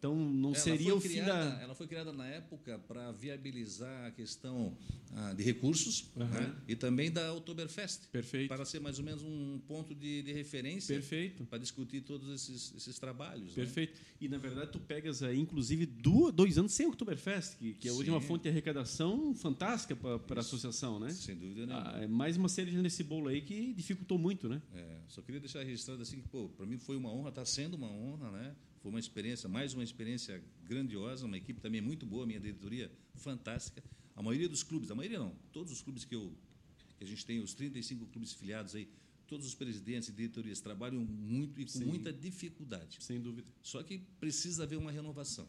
A: Então não
C: Ela
A: seria o fim da
C: Ela foi criada na época para viabilizar a questão ah, de recursos
A: Aham.
C: né, e também da Oktoberfest.
A: Perfeito.
C: Para ser mais ou menos um ponto de, de referência
A: Perfeito.
C: para discutir todos esses, esses trabalhos. né?
A: Perfeito. E na verdade tu pegas aí, inclusive, du- dois anos sem Oktoberfest, que, que é hoje
C: Sim.
A: uma fonte de arrecadação fantástica para a associação, né?
C: Sem dúvida nenhuma.
A: Ah, é mais uma cereja nesse bolo aí que dificultou muito, né?
C: É, só queria deixar registrado assim que, pô, para mim foi uma honra, está sendo uma honra, né? Foi uma experiência, mais uma experiência grandiosa, uma equipe também muito boa, minha diretoria fantástica. A maioria dos clubes, a maioria não, todos os clubes que eu que a gente tem, os 35 clubes filiados aí, todos os presidentes e diretorias trabalham muito e com
A: Sim.
C: muita dificuldade.
A: Sem dúvida.
C: Só que precisa haver uma renovação.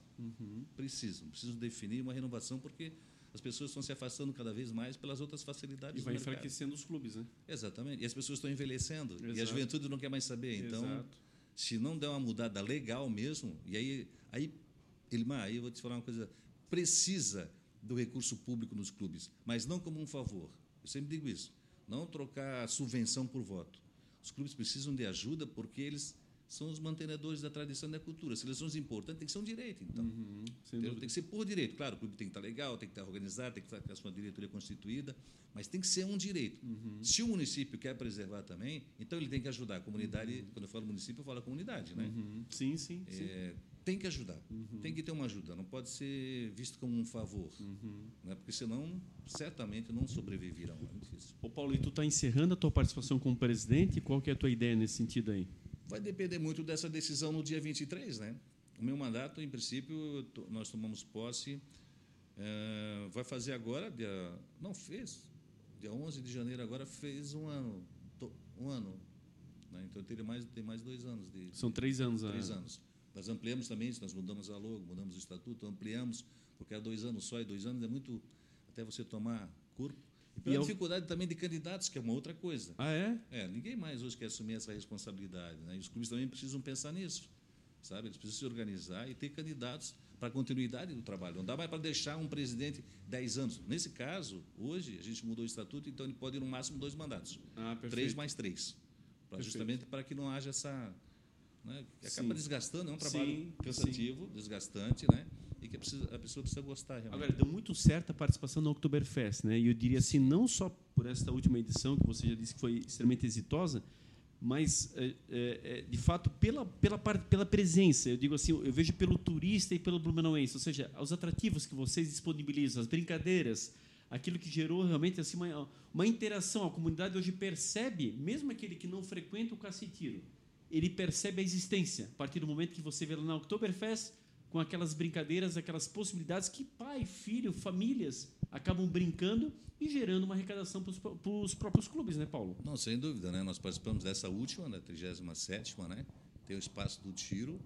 C: Precisam, precisam definir uma renovação porque as pessoas estão se afastando cada vez mais pelas outras facilidades
A: E vai enfraquecendo os clubes, né?
C: Exatamente. E as pessoas estão envelhecendo e a
A: Exato.
C: juventude não quer mais saber. Então,
A: Exato.
C: Se não der uma mudada legal mesmo, e aí, aí Elimar, aí eu vou te falar uma coisa, precisa do recurso público nos clubes, mas não como um favor. Eu sempre digo isso. Não trocar subvenção por voto. Os clubes precisam de ajuda porque eles são os mantenedores da tradição e da cultura. Se eles são os importantes, tem que ser um direito, então.
A: Uhum.
C: Tem que ser por direito. Claro, o clube tem que estar legal, tem que estar organizado, tem que estar com a sua diretoria constituída, mas tem que ser um direito.
A: Uhum.
C: Se o município quer preservar também, então ele tem que ajudar. A comunidade, quando eu falo município, eu falo a comunidade, né?
A: Uhum. Sim, sim, sim.
C: É, tem que ajudar,
A: Uhum.
C: tem que ter uma ajuda, não pode ser visto como um favor,
A: Uhum.
C: né? porque senão certamente não sobreviverão. É difícil.
A: Ô Paulo, e tu está encerrando a tua participação como presidente, qual que é a tua ideia nesse sentido aí?
C: Vai depender muito dessa decisão no dia 23, né? O meu mandato, em princípio, nós tomamos posse, eh, vai fazer agora, dia, não fez, dia 11 de janeiro agora fez um ano, um ano, né? então teria mais, tem mais dois anos de,
A: São três anos.
C: três
A: a...
C: anos. Nós ampliamos também isso, nós mudamos a logo, mudamos o estatuto, ampliamos, porque era dois anos só, e dois anos é muito, até você tomar corpo, E pela
A: E eu-
C: dificuldade também de candidatos, que é uma outra coisa.
A: Ah, é?
C: É, ninguém mais hoje quer assumir essa responsabilidade. Né? E os clubes também precisam pensar nisso. Sabe? Eles precisam se organizar e ter candidatos para a continuidade do trabalho. Não dá mais para deixar um presidente 10 anos. Nesse caso, hoje, a gente mudou o estatuto, então ele pode ir no máximo dois mandatos.
A: Ah, perfeito.
C: Três mais três. Pra, justamente para que não haja essa. Né, acaba
A: Sim.
C: desgastando, é um trabalho
A: Sim,
C: cansativo, desgastante, né? E que a pessoa precisa gostar realmente.
A: Agora, deu muito certo a participação no Oktoberfest, né? E eu diria assim, não só por esta última edição, que você já disse que foi extremamente exitosa, mas, é, é, de fato, pela, pela, pela presença. Eu digo assim, eu vejo pelo turista e pelo blumenauense, ou seja, os atrativos que vocês disponibilizam, as brincadeiras, aquilo que gerou realmente assim, uma, uma interação. A comunidade hoje percebe, mesmo aquele que não frequenta o cacetiro, ele percebe a existência. A partir do momento que você vê lá na Oktoberfest, com aquelas brincadeiras, aquelas possibilidades que pai, filho, famílias acabam brincando e gerando uma arrecadação para os próprios clubes, né, Paulo?
C: Não, sem dúvida, né? Nós participamos dessa última, da 37ª, né? Tem o espaço do tiro,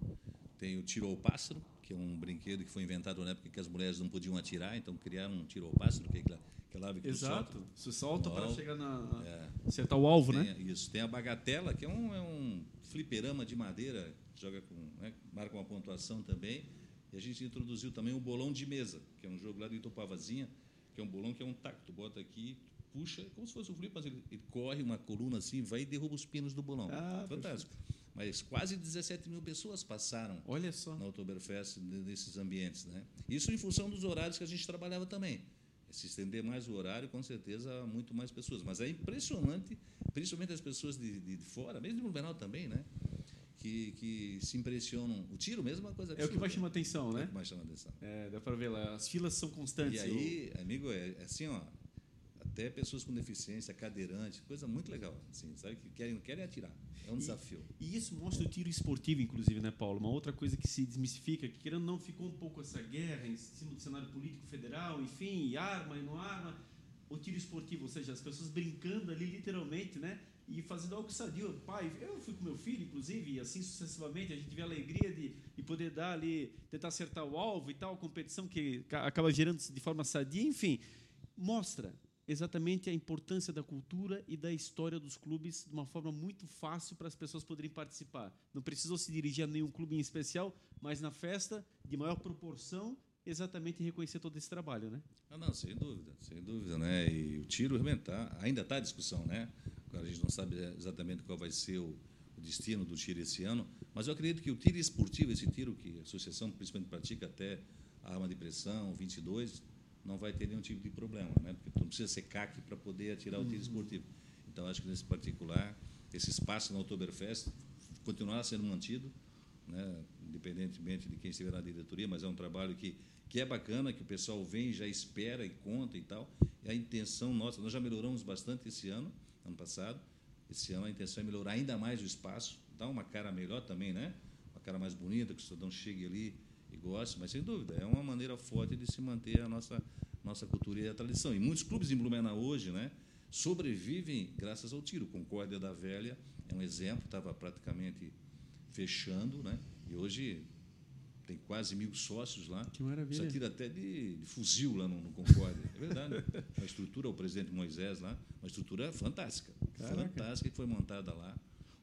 C: tem o tiro ao pássaro, que é um brinquedo que foi inventado na época que as mulheres não podiam atirar, então criaram um tiro ao pássaro, que que tu solta.
A: Você solta para chegar na
C: É.
A: acertar o alvo, né?
C: Tem, Isso. Tem a bagatela, que é um, é um fliperama de madeira, joga com, né, marca uma pontuação também. E a gente introduziu também o bolão de mesa, que é um jogo lá do Itopavazinha, que é um bolão que é um taco. Tu bota aqui, puxa, é como se fosse um flip, mas ele, ele corre uma coluna assim, vai e derruba os pinos do bolão.
A: Ah,
C: Fantástico. Mas quase 17 mil pessoas passaram
A: Olha só.
C: na Oktoberfest ne- nesses ambientes. Né? Isso em função dos horários que a gente trabalhava também. Se estender mais o horário, com certeza, há muito mais pessoas. Mas é impressionante, principalmente as pessoas de, de fora, mesmo de Blumenau também, né? que, que se impressionam. O tiro mesmo é uma coisa
A: É o que
C: absurda.
A: mais chama atenção,
C: É o
A: né?
C: que mais chama atenção.
A: É, dá para ver lá. As filas são constantes.
C: E aí, amigo, é é assim, ó, até pessoas com deficiência, cadeirante, coisa muito legal, assim, sabe? Que querem, querem atirar. É um
A: E-
C: desafio.
A: E isso mostra o tiro esportivo, inclusive, né, Paulo? Uma outra coisa que se desmistifica, que querendo ou não ficou um pouco essa guerra em cima do cenário político federal, enfim, e arma e não arma. O tiro esportivo, ou seja, as pessoas brincando ali literalmente, né? E fazendo algo sadio. Pai, eu fui com meu filho, inclusive, e assim sucessivamente, a gente vê a alegria de, de poder dar ali, tentar acertar o alvo e tal, competição que ca- acaba gerando de forma sadia, enfim. Mostra exatamente a importância da cultura e da história dos clubes de uma forma muito fácil para as pessoas poderem participar. Não precisou se dirigir a nenhum clube em especial, mas na festa, de maior proporção, exatamente reconhecer todo esse trabalho, né?
C: Ah, não, sem dúvida, sem dúvida, né? E o tiro realmente tá, ainda está em discussão, né? Agora a gente não sabe exatamente qual vai ser o, o destino do tiro esse ano, mas eu acredito que o tiro esportivo, esse tiro que a associação principalmente pratica até a arma de pressão, 22, não vai ter nenhum tipo de problema, né? Porque tu não precisa ser CAC para poder atirar o tiro esportivo. Então acho que nesse particular, esse espaço na Oktoberfest continuará sendo mantido, né? independentemente de quem estiver na diretoria, mas é um trabalho que, que é bacana, que o pessoal vem, já espera e conta e tal. E a intenção nossa, nós já melhoramos bastante esse ano, ano passado. Esse ano a intenção é melhorar ainda mais o espaço, dar uma cara melhor também, né? Uma cara mais bonita, que o cidadão chegue ali e goste, mas sem dúvida, é uma maneira forte de se manter a nossa, nossa cultura e a tradição. E muitos clubes em Blumenau hoje, né? Sobrevivem graças ao tiro. Concórdia da Velha é um exemplo, estava praticamente fechando, né? E hoje tem quase mil sócios lá.
A: Que maravilha.
C: Isso tira até de, de fuzil lá no, no Concórdia. É verdade. *laughs* Uma estrutura, o presidente Moisés lá, uma estrutura fantástica.
A: Caraca.
C: Fantástica que foi montada lá.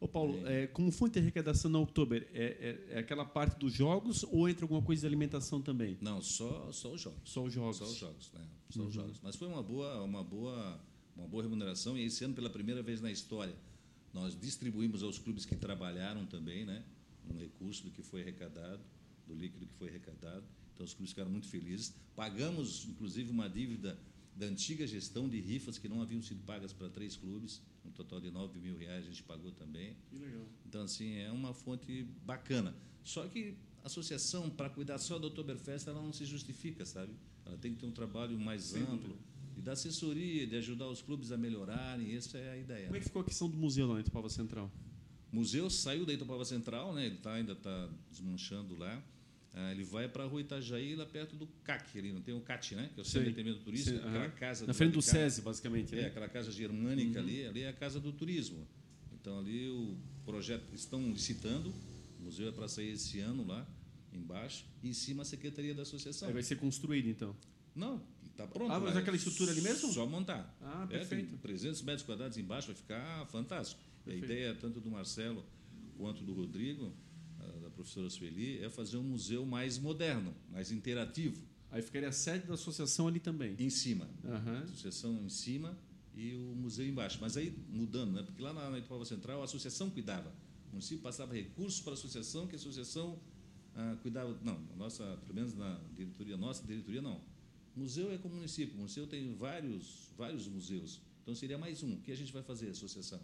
A: Ô Paulo, é, como fonte de arrecadação na Oktober, é, é, é aquela parte dos jogos ou entra alguma coisa de alimentação também?
C: Não, só, só os jogos.
A: Só os jogos.
C: Só os jogos, né? Só os jogos. Mas foi uma boa, uma boa, uma boa remuneração e esse ano pela primeira vez na história nós distribuímos aos clubes que trabalharam também, né? Um recurso do que foi arrecadado, do líquido que foi arrecadado. Então os clubes ficaram muito felizes. Pagamos inclusive uma dívida da antiga gestão de rifas que não haviam sido pagas para três clubes, um total de 9 mil reais a gente pagou também.
A: Que legal.
C: Então, assim, é uma fonte bacana. Só que a associação, para cuidar só do Oktoberfest, ela não se justifica, sabe? Ela tem que ter um trabalho mais amplo, de dar assessoria, de ajudar os clubes a melhorarem, essa é a ideia.
A: Como é que ficou a questão do museu lá em Itupava Central?
C: O museu saiu da Itupava Central, né? ele tá, ainda está desmanchando lá. Ah, ele vai para a Rua Itajaí, lá perto do CAC, ali, não tem o CAT, né? Que é o Centro de Atendimento Turístico,
A: Sei,
C: aquela
A: aham.
C: casa
A: Na frente do. SESI, basicamente,
C: É,
A: né?
C: aquela casa germânica ali, ali é a casa do turismo. Então ali o projeto estão licitando, o museu é para sair esse ano lá embaixo, e em cima a secretaria da associação.
A: Aí vai ser construído, então.
C: Não, Está pronto.
A: Ah, mas aquela estrutura ali mesmo?
C: Só montar.
A: Ah,
C: É,
A: perfeito.
C: tem 300 metros quadrados embaixo, vai ficar fantástico. E A
A: Perfeito.
C: ideia, tanto do Marcelo quanto do Rodrigo, professora Sueli, é fazer um museu mais moderno, mais interativo,
A: Aí ficaria a sede da associação ali também.
C: em cima. A associação em cima e o museu embaixo. Mas aí mudando, né? porque lá na, na Central a associação cuidava. O município passava recursos para a associação, que a associação ah, cuidava. Não, a nossa, pelo menos na diretoria, nossa diretoria não. Museu é com o município. O museu tem vários, vários museus. Então seria mais um. O que a gente vai fazer, associação?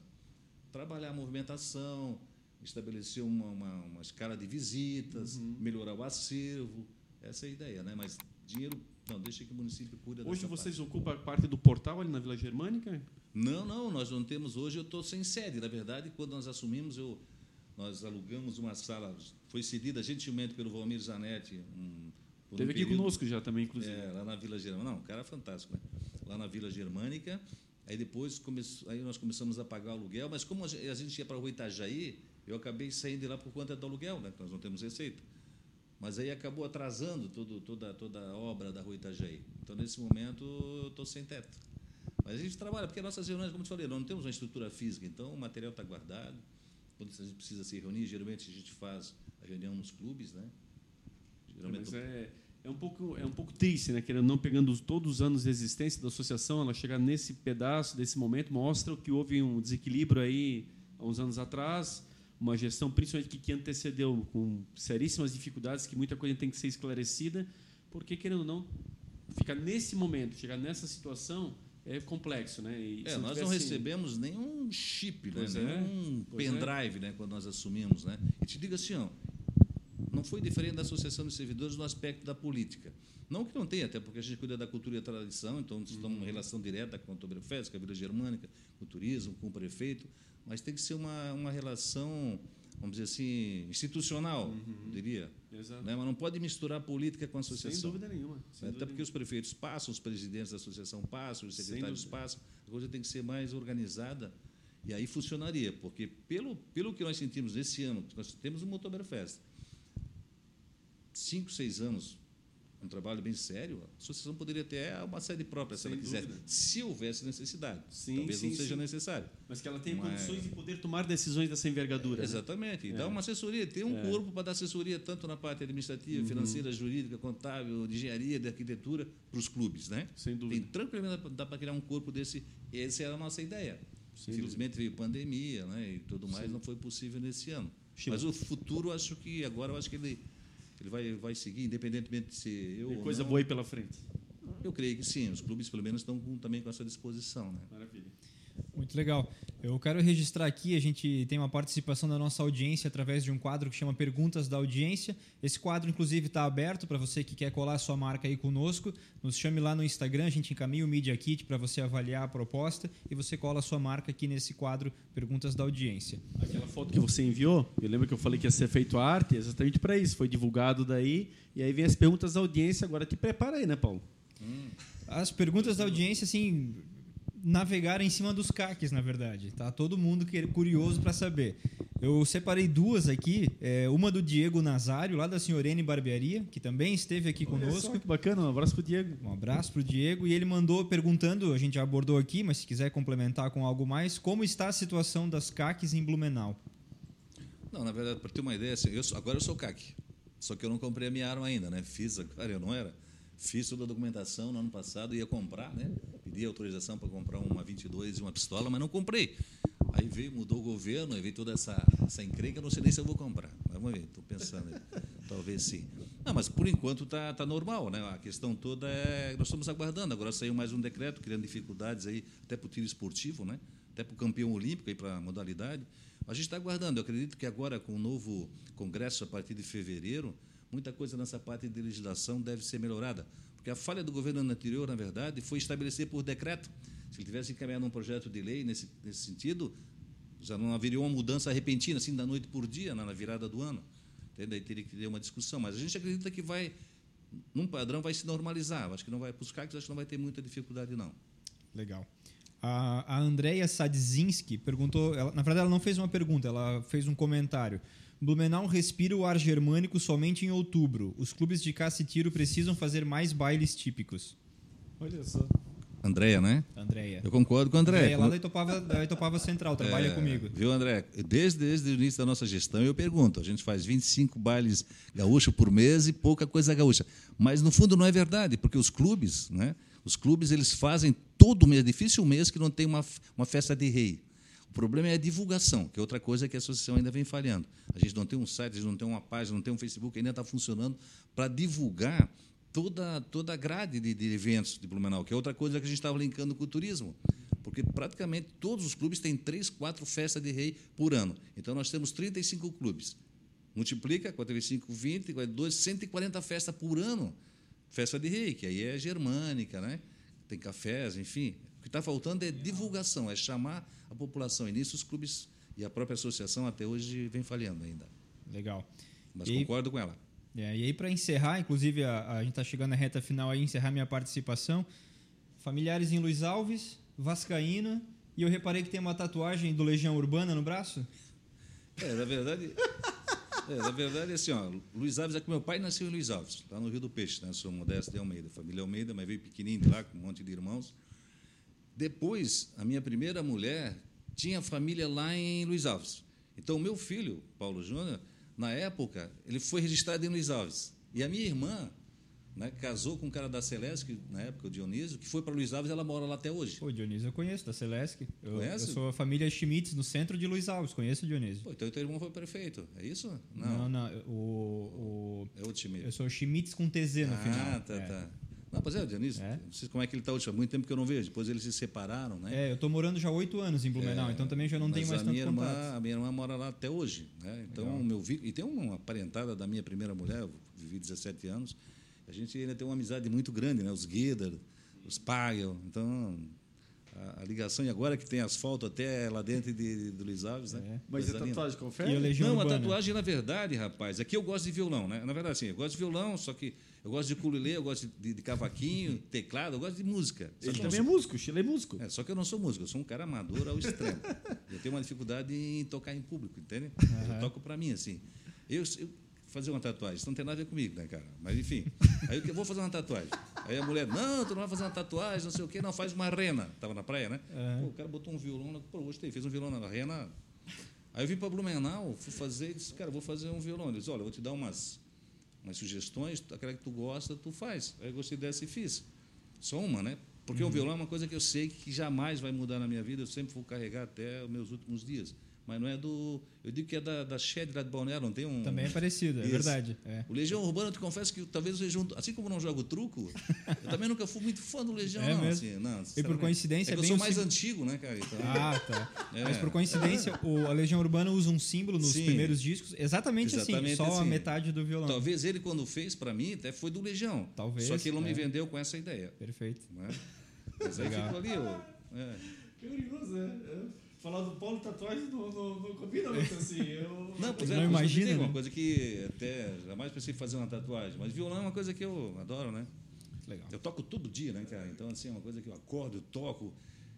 C: Trabalhar a movimentação, estabelecer uma, uma, uma escala de visitas,
A: Uhum.
C: melhorar o acervo. Essa é a ideia, né? Mas dinheiro, não, deixa que o município cuida
A: Hoje vocês
C: parte.
A: ocupam parte do portal ali na Vila Germânica?
C: Não, não, nós não temos hoje, eu estou sem sede. Na verdade, quando nós assumimos, eu, nós alugamos uma sala, foi cedida gentilmente pelo Valmir Zanetti. Um, por um
A: Teve aqui
C: período-
A: conosco já também, inclusive.
C: É, lá na Vila Germânica. Não, um cara fantástico, né? Lá na Vila Germânica. Aí depois come... aí nós começamos a pagar o aluguel, mas como a gente a gente ia para o Itajaí, eu acabei saindo de lá por conta do aluguel, né? que Nós não temos receita. Mas aí acabou atrasando todo, toda, toda a obra da Rua Itajaí. Então, nesse momento, eu estou sem teto. Mas a gente trabalha, porque nossas reuniões, como eu te falei, nós não temos uma estrutura física, então o material está guardado. Quando a gente precisa se reunir, geralmente a gente faz a reunião nos clubes, né?
A: Mas é, é, um pouco, é um pouco triste, né? Ou não, pegando os- todos os anos de existência da associação, ela chegar nesse pedaço, desse momento, mostra que houve um desequilíbrio aí há uns anos atrás, uma gestão, principalmente que, que antecedeu, com seríssimas dificuldades, que muita coisa tem que ser esclarecida, porque, querendo ou não, ficar nesse momento, chegar nessa situação, é complexo, né? E
C: É, nós não recebemos nenhum chip, né?
A: É,
C: nenhum
A: é.
C: pendrive né? quando nós assumimos. Né? E te digo assim, ó, não foi diferente da Associação de Servidores no aspecto da política. Não que não tenha, até porque a gente cuida da cultura e da tradição, então estamos
A: Uhum.
C: em relação direta com a Oktoberfest, com a Vila Germânica, com o turismo, com o prefeito, mas tem que ser uma, uma relação, vamos dizer assim, institucional, eu diria.
A: Exato.
C: Né? Mas não pode misturar política com a
A: Sem
C: associação.
A: dúvida nenhuma. sem
C: Até
A: dúvida
C: porque os prefeitos passam, os presidentes da associação passam, os
A: Sem
C: secretários passam. A coisa tem que ser mais organizada e aí funcionaria, porque pelo, pelo que nós sentimos esse ano, nós temos o Oktoberfest, cinco, seis anos, um trabalho bem sério, a associação poderia ter uma sede própria, se
A: Sem
C: ela
A: dúvida.
C: se houvesse necessidade.
A: Sim,
C: Talvez
A: sim,
C: não seja
A: sim.
C: necessário.
A: Mas que ela tenha
C: Mas-
A: condições de poder tomar decisões dessa envergadura. né?
C: Exatamente. E
A: É.
C: dá uma assessoria, tem um
A: É. Uhum.
C: corpo para dar assessoria tanto na parte administrativa, financeira, jurídica, contábil, de engenharia, de arquitetura, para os clubes, né?
A: Sem
C: Tem
A: dúvida.
C: tranquilamente dá para criar um corpo desse. Essa era a nossa ideia.
A: Sem
C: Infelizmente veio pandemia, né, e tudo mais, não foi possível nesse ano. Mas o futuro, acho que agora eu acho que ele ele vai vai seguir, independentemente de ser eu
A: Tem coisa
C: não.
A: boa aí pela frente.
C: Eu creio que sim. Os clubes pelo menos estão com- também com essa disposição, né?
A: Maravilha.
B: Muito legal. Eu quero registrar aqui, a gente tem uma participação da nossa audiência através de um quadro que chama Perguntas da Audiência. Esse quadro, inclusive, está aberto para você que quer colar a sua marca aí conosco. Nos chame lá no Instagram, a gente encaminha o Media Kit para você avaliar a proposta e você cola a sua marca aqui nesse quadro Perguntas da Audiência.
A: Aquela foto que você enviou, eu lembro que eu falei que ia ser feito a arte, exatamente para isso. Foi divulgado daí, e aí vem as perguntas da audiência. Agora te prepara aí, né, Paulo?
B: As perguntas da audiência, assim, navegaram em cima dos caques, na verdade. Tá todo mundo que- curioso para saber. Eu separei duas aqui, é, uma do Diego Nazário, lá da Senhorene Barbearia, que também esteve aqui
A: Olha
B: conosco.
A: só que bacana, um abraço pro Diego.
B: Um abraço pro Diego. E ele mandou perguntando, a gente já abordou aqui, mas se quiser complementar com algo mais, como está a situação das caques em Blumenau?
C: Não, na verdade, para ter uma ideia, assim, eu sou- agora eu sou CAC. Só que eu não comprei a minha arma ainda, né? Fiz agora, eu não era. Fiz toda a documentação no ano passado, ia comprar, né? Pedi autorização para comprar uma 22 e uma pistola, mas não comprei. Aí veio, mudou o governo, aí veio toda essa, essa encrenca, não sei nem se eu vou comprar. Mas Vamos ver, estou pensando. Talvez sim. Não, mas por enquanto está tá normal, né? A questão toda é. Nós estamos aguardando. Agora saiu mais um decreto, criando dificuldades aí, até para o tiro esportivo, né? Até para o campeão olímpico, para a modalidade. A gente está aguardando. Eu acredito que agora, com o novo Congresso, a partir de fevereiro, muita coisa nessa parte de legislação deve ser melhorada. Porque a falha do governo anterior, na verdade, foi estabelecer por decreto. Se ele tivesse encaminhado um projeto de lei nesse, nesse sentido, já não haveria uma mudança repentina, assim, da noite por dia, na virada do ano. Entende? Aí teria que ter uma discussão. Mas a gente acredita que vai, num padrão, vai se normalizar. Acho que não vai, para os CACs, acho que não vai ter muita dificuldade, não.
B: Legal. A, a Andrea Sadzinski perguntou, ela- na verdade ela não fez uma pergunta, ela fez um comentário. Blumenau respira o ar germânico somente em outubro. Os clubes de caça e tiro precisam fazer mais bailes típicos.
A: Olha só.
C: Andréia, né?
B: Andréia.
C: Eu concordo com a Andréia.
B: Andréia lá da Itopava, da Itopava Central, trabalha
C: É,
B: comigo.
C: Viu, André? Desde, desde o início da nossa gestão, eu pergunto: a gente faz 25 bailes gaúchos por mês e pouca coisa gaúcha. Mas, no fundo, não é verdade, porque os clubes, né, os clubes eles fazem todo mês, é difícil um mês que não tem uma, uma festa de rei. O problema é a divulgação, que é outra coisa que a associação ainda vem falhando. A gente não tem um site, a gente não tem uma página, não tem um Facebook, ainda está funcionando para divulgar toda, toda a grade de, de eventos de Blumenau, que é outra coisa que a gente estava linkando com o turismo. Porque praticamente todos os clubes têm três, quatro festas de rei por ano. Então nós temos 35 clubes. Multiplica 45, 20, 42, 140 festas por ano. Festa de rei, que aí é germânica, né? tem cafés, enfim. O que está faltando é divulgação, é chamar a população. E nisso os clubes e a própria associação até hoje vem falhando ainda.
B: Legal.
C: Mas
B: E-
C: concordo com ela.
B: É, e aí, para encerrar, inclusive a, a gente está chegando na reta final aí, encerrar minha participação. Familiares em Luiz Alves, Vascaína, e eu reparei que tem uma tatuagem do Legião Urbana no braço.
C: É, na verdade. É, na verdade, assim, ó, Luiz Alves é que meu pai nasceu em Luiz Alves, lá no Rio do Peixe, né? Sou Modesto de Almeida, família Almeida, mas veio pequenininho de lá, com um monte de irmãos. Depois, a minha primeira mulher tinha família lá em Luiz Alves. Então, o meu filho, Paulo Júnior, na época, ele foi registrado em Luiz Alves. E a minha irmã né, casou com um cara da Celeste, que, na época, o Dionísio, que foi para Luiz Alves e ela mora lá até hoje.
B: Pô, Dionísio eu conheço, da Celesc. Eu,
C: Conhece?
B: eu sou a família Schmitz, no centro de Luiz Alves. Conheço o Dionísio.
C: Pô, então teu irmão foi prefeito, é isso?
B: Não, não. O, o-
C: É o time.
B: eu sou o Schmitz com TZ no
C: ah,
B: final.
C: tá,
B: é.
C: tá. Não, pois é, o Dionísio,
B: É.
C: não sei como é que ele está hoje, há muito tempo que eu não vejo. Depois eles se separaram, né?
B: É, eu tô morando já há oito anos em Blumenau,
C: É,
B: então também já não
C: mas
B: tenho mais
C: a
B: tanto
C: minha irmã,
B: contato.
C: A minha irmã mora lá até hoje. Né? Então,
B: Legal.
C: meu vi- E tem uma parentada da minha primeira mulher, eu vivi 17 anos. A gente ainda tem uma amizade muito grande, né? Os Gueder, os Pagel. Então, a, a ligação, e agora que tem asfalto até lá dentro de, de Luiz Alves, né?
B: É.
A: Mas
C: Coisa
A: a
C: linda.
A: tatuagem
B: a
A: confere?
C: Não, a
B: Urbana?
C: tatuagem, na verdade, rapaz, aqui eu gosto de violão, né? Na verdade, sim, eu gosto de violão, só que eu gosto de ukulele, eu gosto de, de cavaquinho, teclado, eu gosto de música. Só
A: Ele
C: que eu não
A: também é músico, o Chile é músico.
C: é, só que eu não sou músico, eu sou um cara amador ao extremo. *laughs* eu tenho uma dificuldade em tocar em público, entende? Eu toco para mim, assim. Eu, eu fazer uma tatuagem, isso não tem nada a ver comigo, né, cara? Mas enfim, aí eu vou fazer uma tatuagem. Aí a mulher, não, tu não vai fazer uma tatuagem, não sei o quê, não, faz uma rena. Tava na praia, né? Pô, o cara botou um violão, pô, gostei, fez um violão na rena. Aí eu vim para Blumenau, fui fazer, disse, cara, vou fazer um violão. Ele disse, olha, eu vou te dar umas, umas sugestões, aquela que tu gosta, tu faz. Aí eu gostei dessa e fiz. Só uma, né? Porque o violão é uma coisa que eu sei que jamais vai mudar na minha vida, eu sempre vou carregar até os meus últimos dias. Mas não é do. Eu digo que é da, da Shed lá de Balneário, não tem um.
B: Também é parecido, é
C: Isso.
B: verdade. É.
C: O Legião Urbana, eu te confesso que talvez o Legião. Assim como eu não jogo truco, eu também nunca fui muito fã do Legião, *laughs*
B: É
C: não.
B: mesmo?
C: Assim, não
B: E por coincidência,
C: É que eu
B: bem
C: sou mais
B: seg-
C: antigo, né, cara? Então,
B: Ah, tá. *laughs*
C: É.
B: Mas por coincidência, o, a Legião Urbana usa um símbolo nos
C: Sim.
B: primeiros discos, exatamente, assim,
C: Exatamente
B: só a
C: assim.
B: metade do violão.
C: talvez ele, quando fez para mim, até foi do Legião.
B: Talvez,
C: Só que ele não
B: é.
C: me vendeu com essa ideia.
B: Perfeito.
C: Né? Mas aí
B: Legal.
C: ficou ali, ó. É.
A: Curioso, né? Falar do Paulo tatuagem não, não, não combina muito assim. Eu... *laughs*
C: Não, pois é,
B: Não
C: que
B: imagina, né?
C: uma coisa que até jamais pensei em fazer uma tatuagem. Mas violão é uma coisa que eu adoro, né?
B: Legal.
C: Eu toco todo dia, né, cara? Então, assim, é uma coisa que eu acordo, eu toco,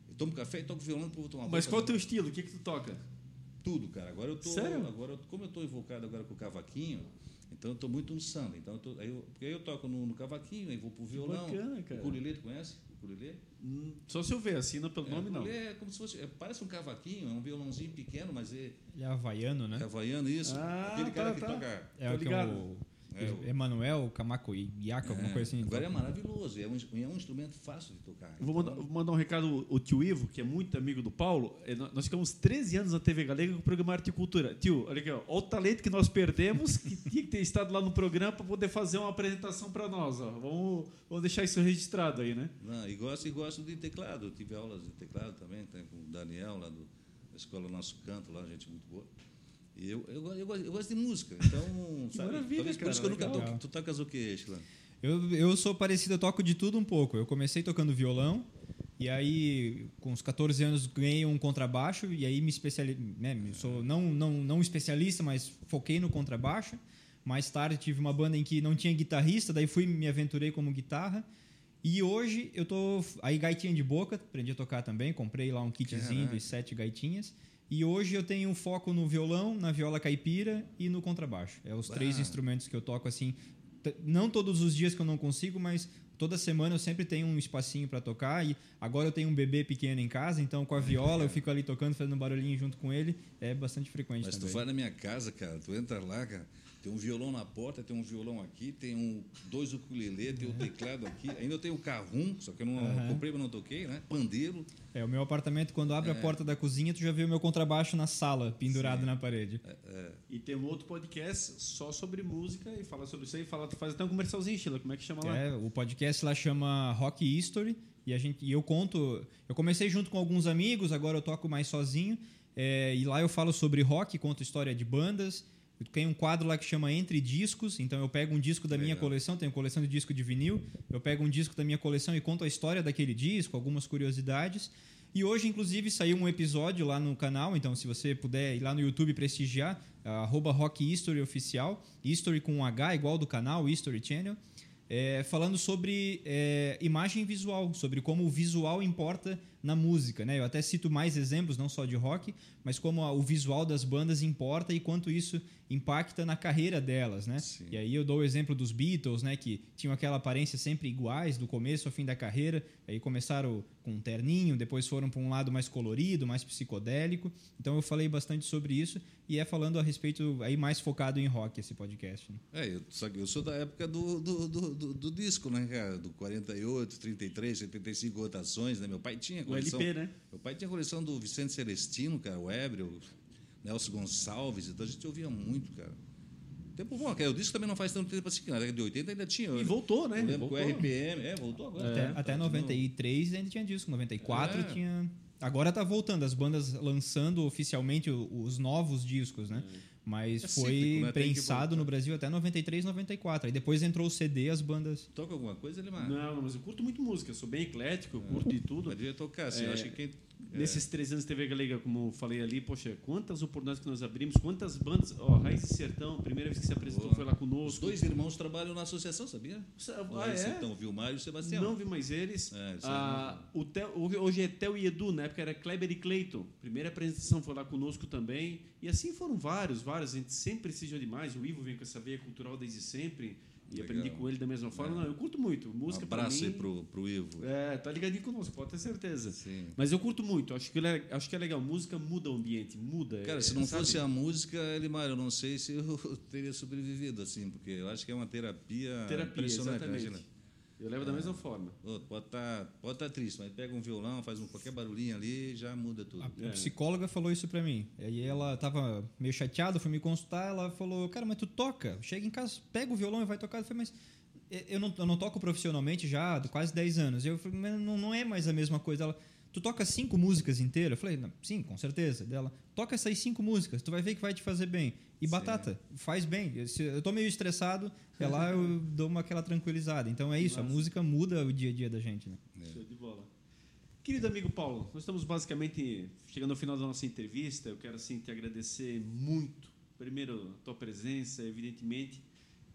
C: eu tomo café e toco violão para tomar
A: Mas qual é o teu estilo? O que, que tu toca?
C: tudo, cara. Agora eu tô,
A: Sério?
C: agora eu- como eu tô invocado agora com o cavaquinho, então eu tô muito no samba. Então eu tô, aí eu, porque aí eu toco no, no cavaquinho, aí vou pro violão.
A: bacana, cara.
C: O ukulele, tu conhece? Ukulele?
A: Hum, Só se eu ver, assina pelo
C: É,
A: nome não.
C: é como se fosse, é, parece um cavaquinho, é um violãozinho pequeno, mas é,
B: Ele é havaiano, né?
C: é havaiano isso.
A: Ah,
C: Aquele cara
A: tá,
C: que
A: tá.
C: toca
B: É
A: Tô
B: o que é o,
C: É, o-
B: Emanuel Camaco Iaca, alguma
C: É,
B: coisa assim.
C: Agora é maravilhoso, é um, é um instrumento fácil de tocar.
A: Vou mandar,
C: Então,
A: vou mandar um recado o tio Ivo, que é muito amigo do Paulo. É, nó- Nós ficamos 13 anos na TV Galega com o programa Arte e Cultura. Tio, olha aqui, ó, olha o talento que nós perdemos, que *laughs* tinha que ter estado lá no programa para poder fazer uma apresentação para nós. Ó. Vamos, vamos deixar isso registrado aí, né?
C: Não, e gosto, e gosto de teclado. Eu tive aulas de teclado também, tem com o Daniel, lá do, da escola Nosso Canto, lá, gente muito boa. Eu, eu, eu, gosto, eu gosto de música, então, *laughs* sabe?
A: maravilha,
C: talvez por
A: cara,
C: isso que eu nunca
A: legal.
C: toco. Tu tocas o quê, Sheila?
B: Eu, eu sou parecido, eu toco de tudo um pouco. Eu comecei tocando violão, e aí, com os 14 anos, ganhei um contrabaixo, e aí me especializei. Né, me- sou não, não, não especialista, mas foquei no contrabaixo. Mais tarde tive uma banda em que não tinha guitarrista, daí fui me aventurei como guitarra. E hoje eu tô. Aí gaitinha de boca, aprendi a tocar também, comprei lá um kitzinho
C: Caraca.
B: de sete gaitinhas. E hoje eu tenho um foco no violão, na viola caipira e no contrabaixo. É os três
C: Ah.
B: instrumentos que eu toco assim. Não todos os dias que eu não consigo, mas toda semana eu sempre tenho um espacinho para tocar e agora eu tenho um bebê pequeno em casa, então com a viola eu *laughs* fico ali tocando, fazendo um barulhinho junto com ele, é bastante frequente
C: Mas
B: também.
C: tu vai na minha casa, cara, tu entra lá, cara, tem um violão na porta, tem um violão aqui, tem um, dois ukulele, tem o um teclado aqui, ainda eu tenho o um carrum, só que eu não uhum. comprei, mas não toquei, né? Pandeiro.
B: É, o meu apartamento, quando abre é. a porta da cozinha, tu já vê o meu contrabaixo na sala, pendurado Sim. na parede. É,
A: é. E tem um outro podcast só sobre música e fala sobre isso aí, fala, faz até um comercialzinho, Sheila, como é que chama lá?
B: É, o podcast lá chama Rock History e a gente e eu conto, eu comecei junto com alguns amigos, agora eu toco mais sozinho. É, e lá eu falo sobre rock, conto história de bandas, tenho um quadro lá que chama Entre Discos, então eu pego um disco da Legal. minha coleção, tenho coleção de disco de vinil, eu pego um disco da minha coleção e conto a história daquele disco, algumas curiosidades. E hoje, inclusive, saiu um episódio lá no canal, então se você puder ir lá no YouTube prestigiar, arroba Rock History Oficial, History com um H, igual do canal, History Channel é, falando sobre é, imagem visual, sobre como o visual importa na música. Né? Eu até cito mais exemplos, não só de rock, mas como a, o visual das bandas importa e quanto isso impacta na carreira delas. Né? E aí eu dou o exemplo dos Beatles, né? que tinham aquela aparência sempre iguais, do começo ao fim da carreira. Aí começaram com um terninho, depois foram para um lado mais colorido, mais psicodélico. Então eu falei bastante sobre isso e é falando a respeito aí mais focado em rock esse podcast. Né?
C: É, eu, só que eu sou da época do, do, do, do, do disco, né, cara? Do 48, 33, 75 rotações, né? Meu pai tinha coleção.
A: O LP, né?
C: Meu pai tinha coleção do Vicente Celestino, cara, o Ébreo, Nelson Gonçalves, então a gente ouvia muito, cara. Tempo bom, o disco também não faz tanto tempo assim, na década de 80 ainda tinha.
A: E voltou, né?
C: Eu voltou. o RPM, é, voltou agora.
B: Até, é, até 93 ainda tinha disco, 94 é. tinha. Agora tá voltando, as bandas lançando oficialmente os novos discos, né? É. Mas é foi cíclico, né? prensado no Brasil até 93, 94. Aí depois entrou o CD, as bandas.
C: Toca alguma coisa, Elimar?
A: Não, não, mas eu curto muito música, sou bem eclético, eu curto de tudo.
C: Poderia tocar, assim, eu acho que quem
A: é. Nesses três anos de TV Galega, como eu falei ali, poxa, quantas oportunidades que nós abrimos, quantas bandas. Ó, Raiz e Sertão, a primeira vez que se apresentou Boa. foi lá conosco. Os
C: dois irmãos trabalham na associação, sabia?
A: Ah, Raiz é?
C: Sertão, Vilmar e o Sebastião.
A: Não vi mais eles. É, ah, o Theo, hoje é Theo e Edu, na época era Kleber e Cleiton. Primeira apresentação foi lá conosco também. E assim foram vários, vários. A gente sempre precisa demais. O Ivo vem com essa veia cultural desde sempre. E Legal. aprendi com ele da mesma forma. É. Não, eu curto muito. Música
C: um abraço
A: mim,
C: aí pro, pro Ivo.
A: É, tá ligadinho conosco, pode ter certeza.
C: Sim.
A: Mas eu curto muito. Acho que, é, acho que é legal. Música muda o ambiente, muda.
C: Cara,
A: é,
C: se não sabe? fosse a música, Elimar, eu não sei se eu *laughs* teria sobrevivido, assim, porque eu acho que é uma terapia,
A: terapia
C: impressionante.
A: Exatamente. Imagina. Eu levo da mesma forma.
C: Pode estar tá, pode tá triste, mas pega um violão, faz um, qualquer barulhinho ali já muda tudo.
B: A, é. a psicóloga falou isso para mim. E ela estava meio chateada, foi me consultar, ela falou, cara, mas tu toca, chega em casa, pega o violão e vai tocar. Eu falei, mas eu não, eu não toco profissionalmente já há quase 10 anos. Eu falei, mas não, não é mais a mesma coisa. Ela, tu toca cinco músicas inteiras? Eu falei, sim, com certeza. Dela, toca essas cinco músicas, tu vai ver que vai te fazer bem. E sim. batata, faz bem. Eu, se eu tô meio estressado, é lá eu *laughs* dou uma aquela tranquilizada. Então é isso, Nossa. a música muda o dia a dia da gente. Né?
A: É. Show de bola. Querido amigo Paulo, nós estamos basicamente chegando ao final da nossa entrevista. Eu quero assim te agradecer muito. Primeiro, a tua presença, evidentemente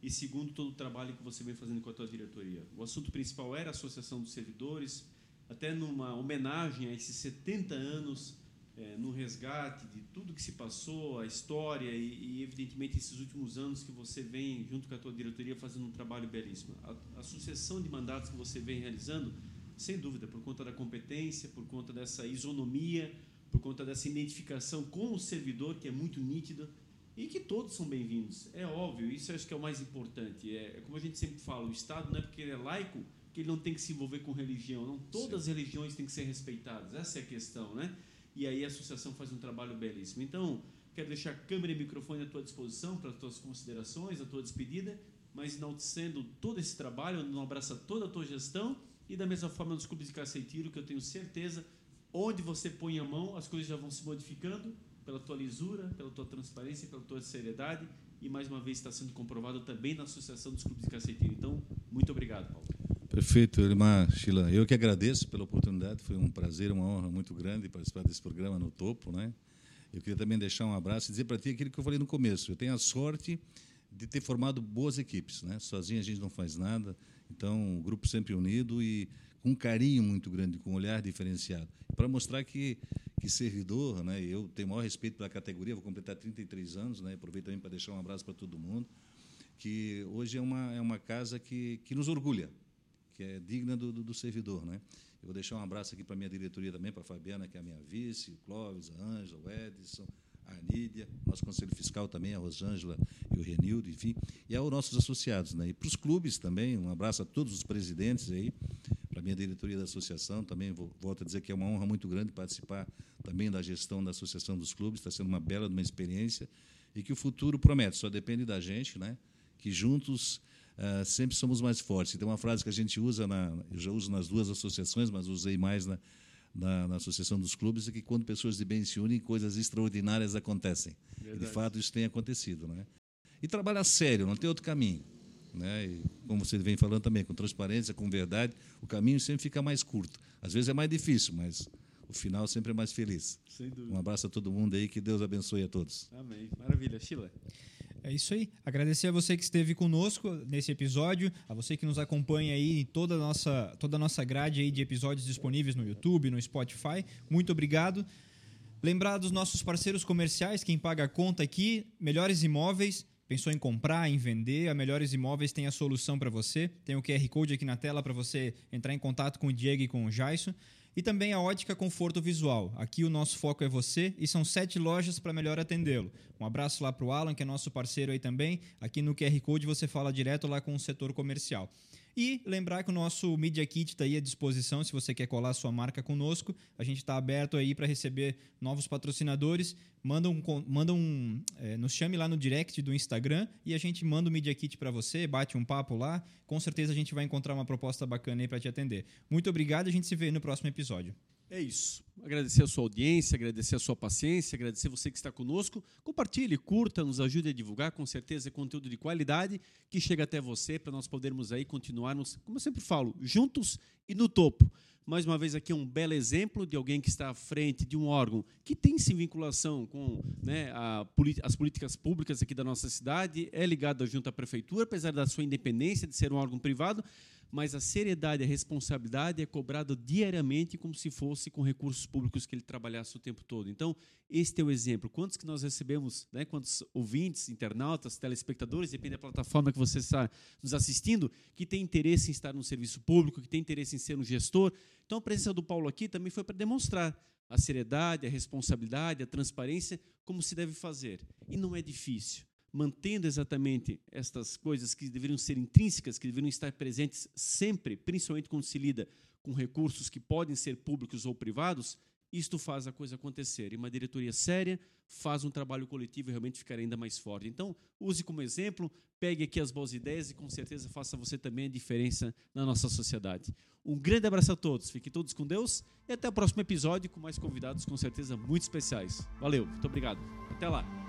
A: e segundo, todo o trabalho que você vem fazendo com a tua diretoria. O assunto principal era a Associação dos Servidores, até numa homenagem a esses 70 anos, é, no resgate de tudo que se passou, a história e, e, evidentemente, esses últimos anos que você vem, junto com a tua diretoria, fazendo um trabalho belíssimo. A, a sucessão de mandatos que você vem realizando, sem dúvida, por conta da competência, por conta dessa isonomia, por conta dessa identificação com o servidor, que é muito nítida, e que todos são bem-vindos. É óbvio, isso acho que é o mais importante. É, é, como a gente sempre fala, o Estado não é porque ele é laico que ele não tem que se envolver com religião. Não, todas Sim. as religiões têm que ser respeitadas. Essa é a questão, né? E aí a associação faz um trabalho belíssimo. Então, quero deixar câmera e microfone à tua disposição para as tuas considerações, a tua despedida, mas enaltecendo todo esse trabalho, um abraço a toda a tua gestão e da mesma forma nos clubes de caça e tiro, que eu tenho certeza, onde você põe a mão, as coisas já vão se modificando pela tua lisura, pela tua transparência, pela tua seriedade e mais uma vez está sendo comprovado também na Associação dos Clubes de Cacetinho. Então, muito obrigado, Paulo.
C: Perfeito, irmã Sheila. Eu que agradeço pela oportunidade, foi um prazer, uma honra muito grande participar desse programa no topo, né? Eu queria também deixar um abraço e dizer para ti aquilo que eu falei no começo. Eu tenho a sorte de ter formado boas equipes, né? Sozinho a gente não faz nada. Então, um grupo sempre unido e com um carinho muito grande, com um olhar diferenciado, para mostrar que que servidor, né? Eu tenho o maior respeito pela categoria, vou completar 33 anos, né? Aproveito também para deixar um abraço para todo mundo, que hoje é uma é uma casa que que nos orgulha, que é digna do, do, do servidor. Né? Eu vou deixar um abraço aqui para a minha diretoria também, para a Fabiana, que é a minha vice, o Clóvis, a Ângela, o Edson, a Anídia, nosso conselho fiscal também, a Rosângela e o Renildo, enfim, e aos nossos associados. Né? E para os clubes também, um abraço a todos os presidentes aí, para a minha diretoria da associação, também vou, volto a dizer que é uma honra muito grande participar também da gestão da Associação dos Clubes, está sendo uma bela uma experiência e que o futuro promete, só depende da gente, né? que juntos uh, sempre somos mais fortes. Tem uma frase que a gente usa, na, eu já uso nas duas associações, mas usei mais na, na, na, Associação dos Clubes, é que quando pessoas de bem se unem, coisas extraordinárias acontecem. E, de fato, isso tem acontecido. Né? E trabalhar sério, não tem outro caminho. Né? E, como você vem falando também, com transparência, com verdade, o caminho sempre fica mais curto. Às vezes é mais difícil, mas o final sempre é mais feliz. Um abraço a todo mundo aí, que Deus abençoe a todos.
A: Amém. Maravilha. Sheila.
B: É isso aí. Agradecer a você que esteve conosco nesse episódio, a você que nos acompanha aí em toda a nossa, toda a nossa grade aí de episódios disponíveis no YouTube, no Spotify. Muito obrigado. Lembrar dos nossos parceiros comerciais, quem paga a conta aqui, Melhores Imóveis. Pensou em comprar, em vender? A Melhores Imóveis tem a solução para você. Tem o QR Code aqui na tela para você entrar em contato com o Diego e com o Jaiso. E também a ótica conforto visual. Aqui o nosso foco é você e são sete lojas para melhor atendê-lo. Um abraço lá para o Alan, que é nosso parceiro aí também. Aqui no QR Code você fala direto lá com o setor comercial. E lembrar que o nosso Media Kit está aí à disposição se você quer colar sua marca conosco. A gente está aberto aí para receber novos patrocinadores. Manda um, manda um é, nos chame lá no direct do Instagram e a gente manda o Media Kit para você, bate um papo lá. Com certeza a gente vai encontrar uma proposta bacana aí para te atender. Muito obrigado, a gente se vê no próximo episódio.
A: É isso. Agradecer a sua audiência, agradecer a sua paciência, agradecer você que está conosco. Compartilhe, curta, nos ajude a divulgar, com certeza é conteúdo de qualidade que chega até você para nós podermos aí continuarmos, como eu sempre falo, juntos e no topo. Mais uma vez aqui um belo exemplo de alguém que está à frente de um órgão que tem sim vinculação com né, a, as políticas públicas aqui da nossa cidade, é ligado junto à prefeitura, apesar da sua independência de ser um órgão privado, mas a seriedade, a responsabilidade é cobrada diariamente como se fosse com recursos públicos que ele trabalhasse o tempo todo. Então, este é o exemplo. Quantos que nós recebemos, né, quantos ouvintes, internautas, telespectadores, depende da plataforma que você está nos assistindo, que tem interesse em estar no serviço público, que tem interesse em ser um gestor. Então, a presença do Paulo aqui também foi para demonstrar a seriedade, a responsabilidade, a transparência, como se deve fazer. E não é difícil mantendo exatamente estas coisas que deveriam ser intrínsecas, que deveriam estar presentes sempre, principalmente quando se lida com recursos que podem ser públicos ou privados, isto faz a coisa acontecer. E uma diretoria séria faz um trabalho coletivo e realmente ficar ainda mais forte. Então, use como exemplo, pegue aqui as boas ideias e com certeza faça você também a diferença na nossa sociedade. Um grande abraço a todos, fiquem todos com Deus e até o próximo episódio com mais convidados com certeza muito especiais. Valeu, muito obrigado. Até lá.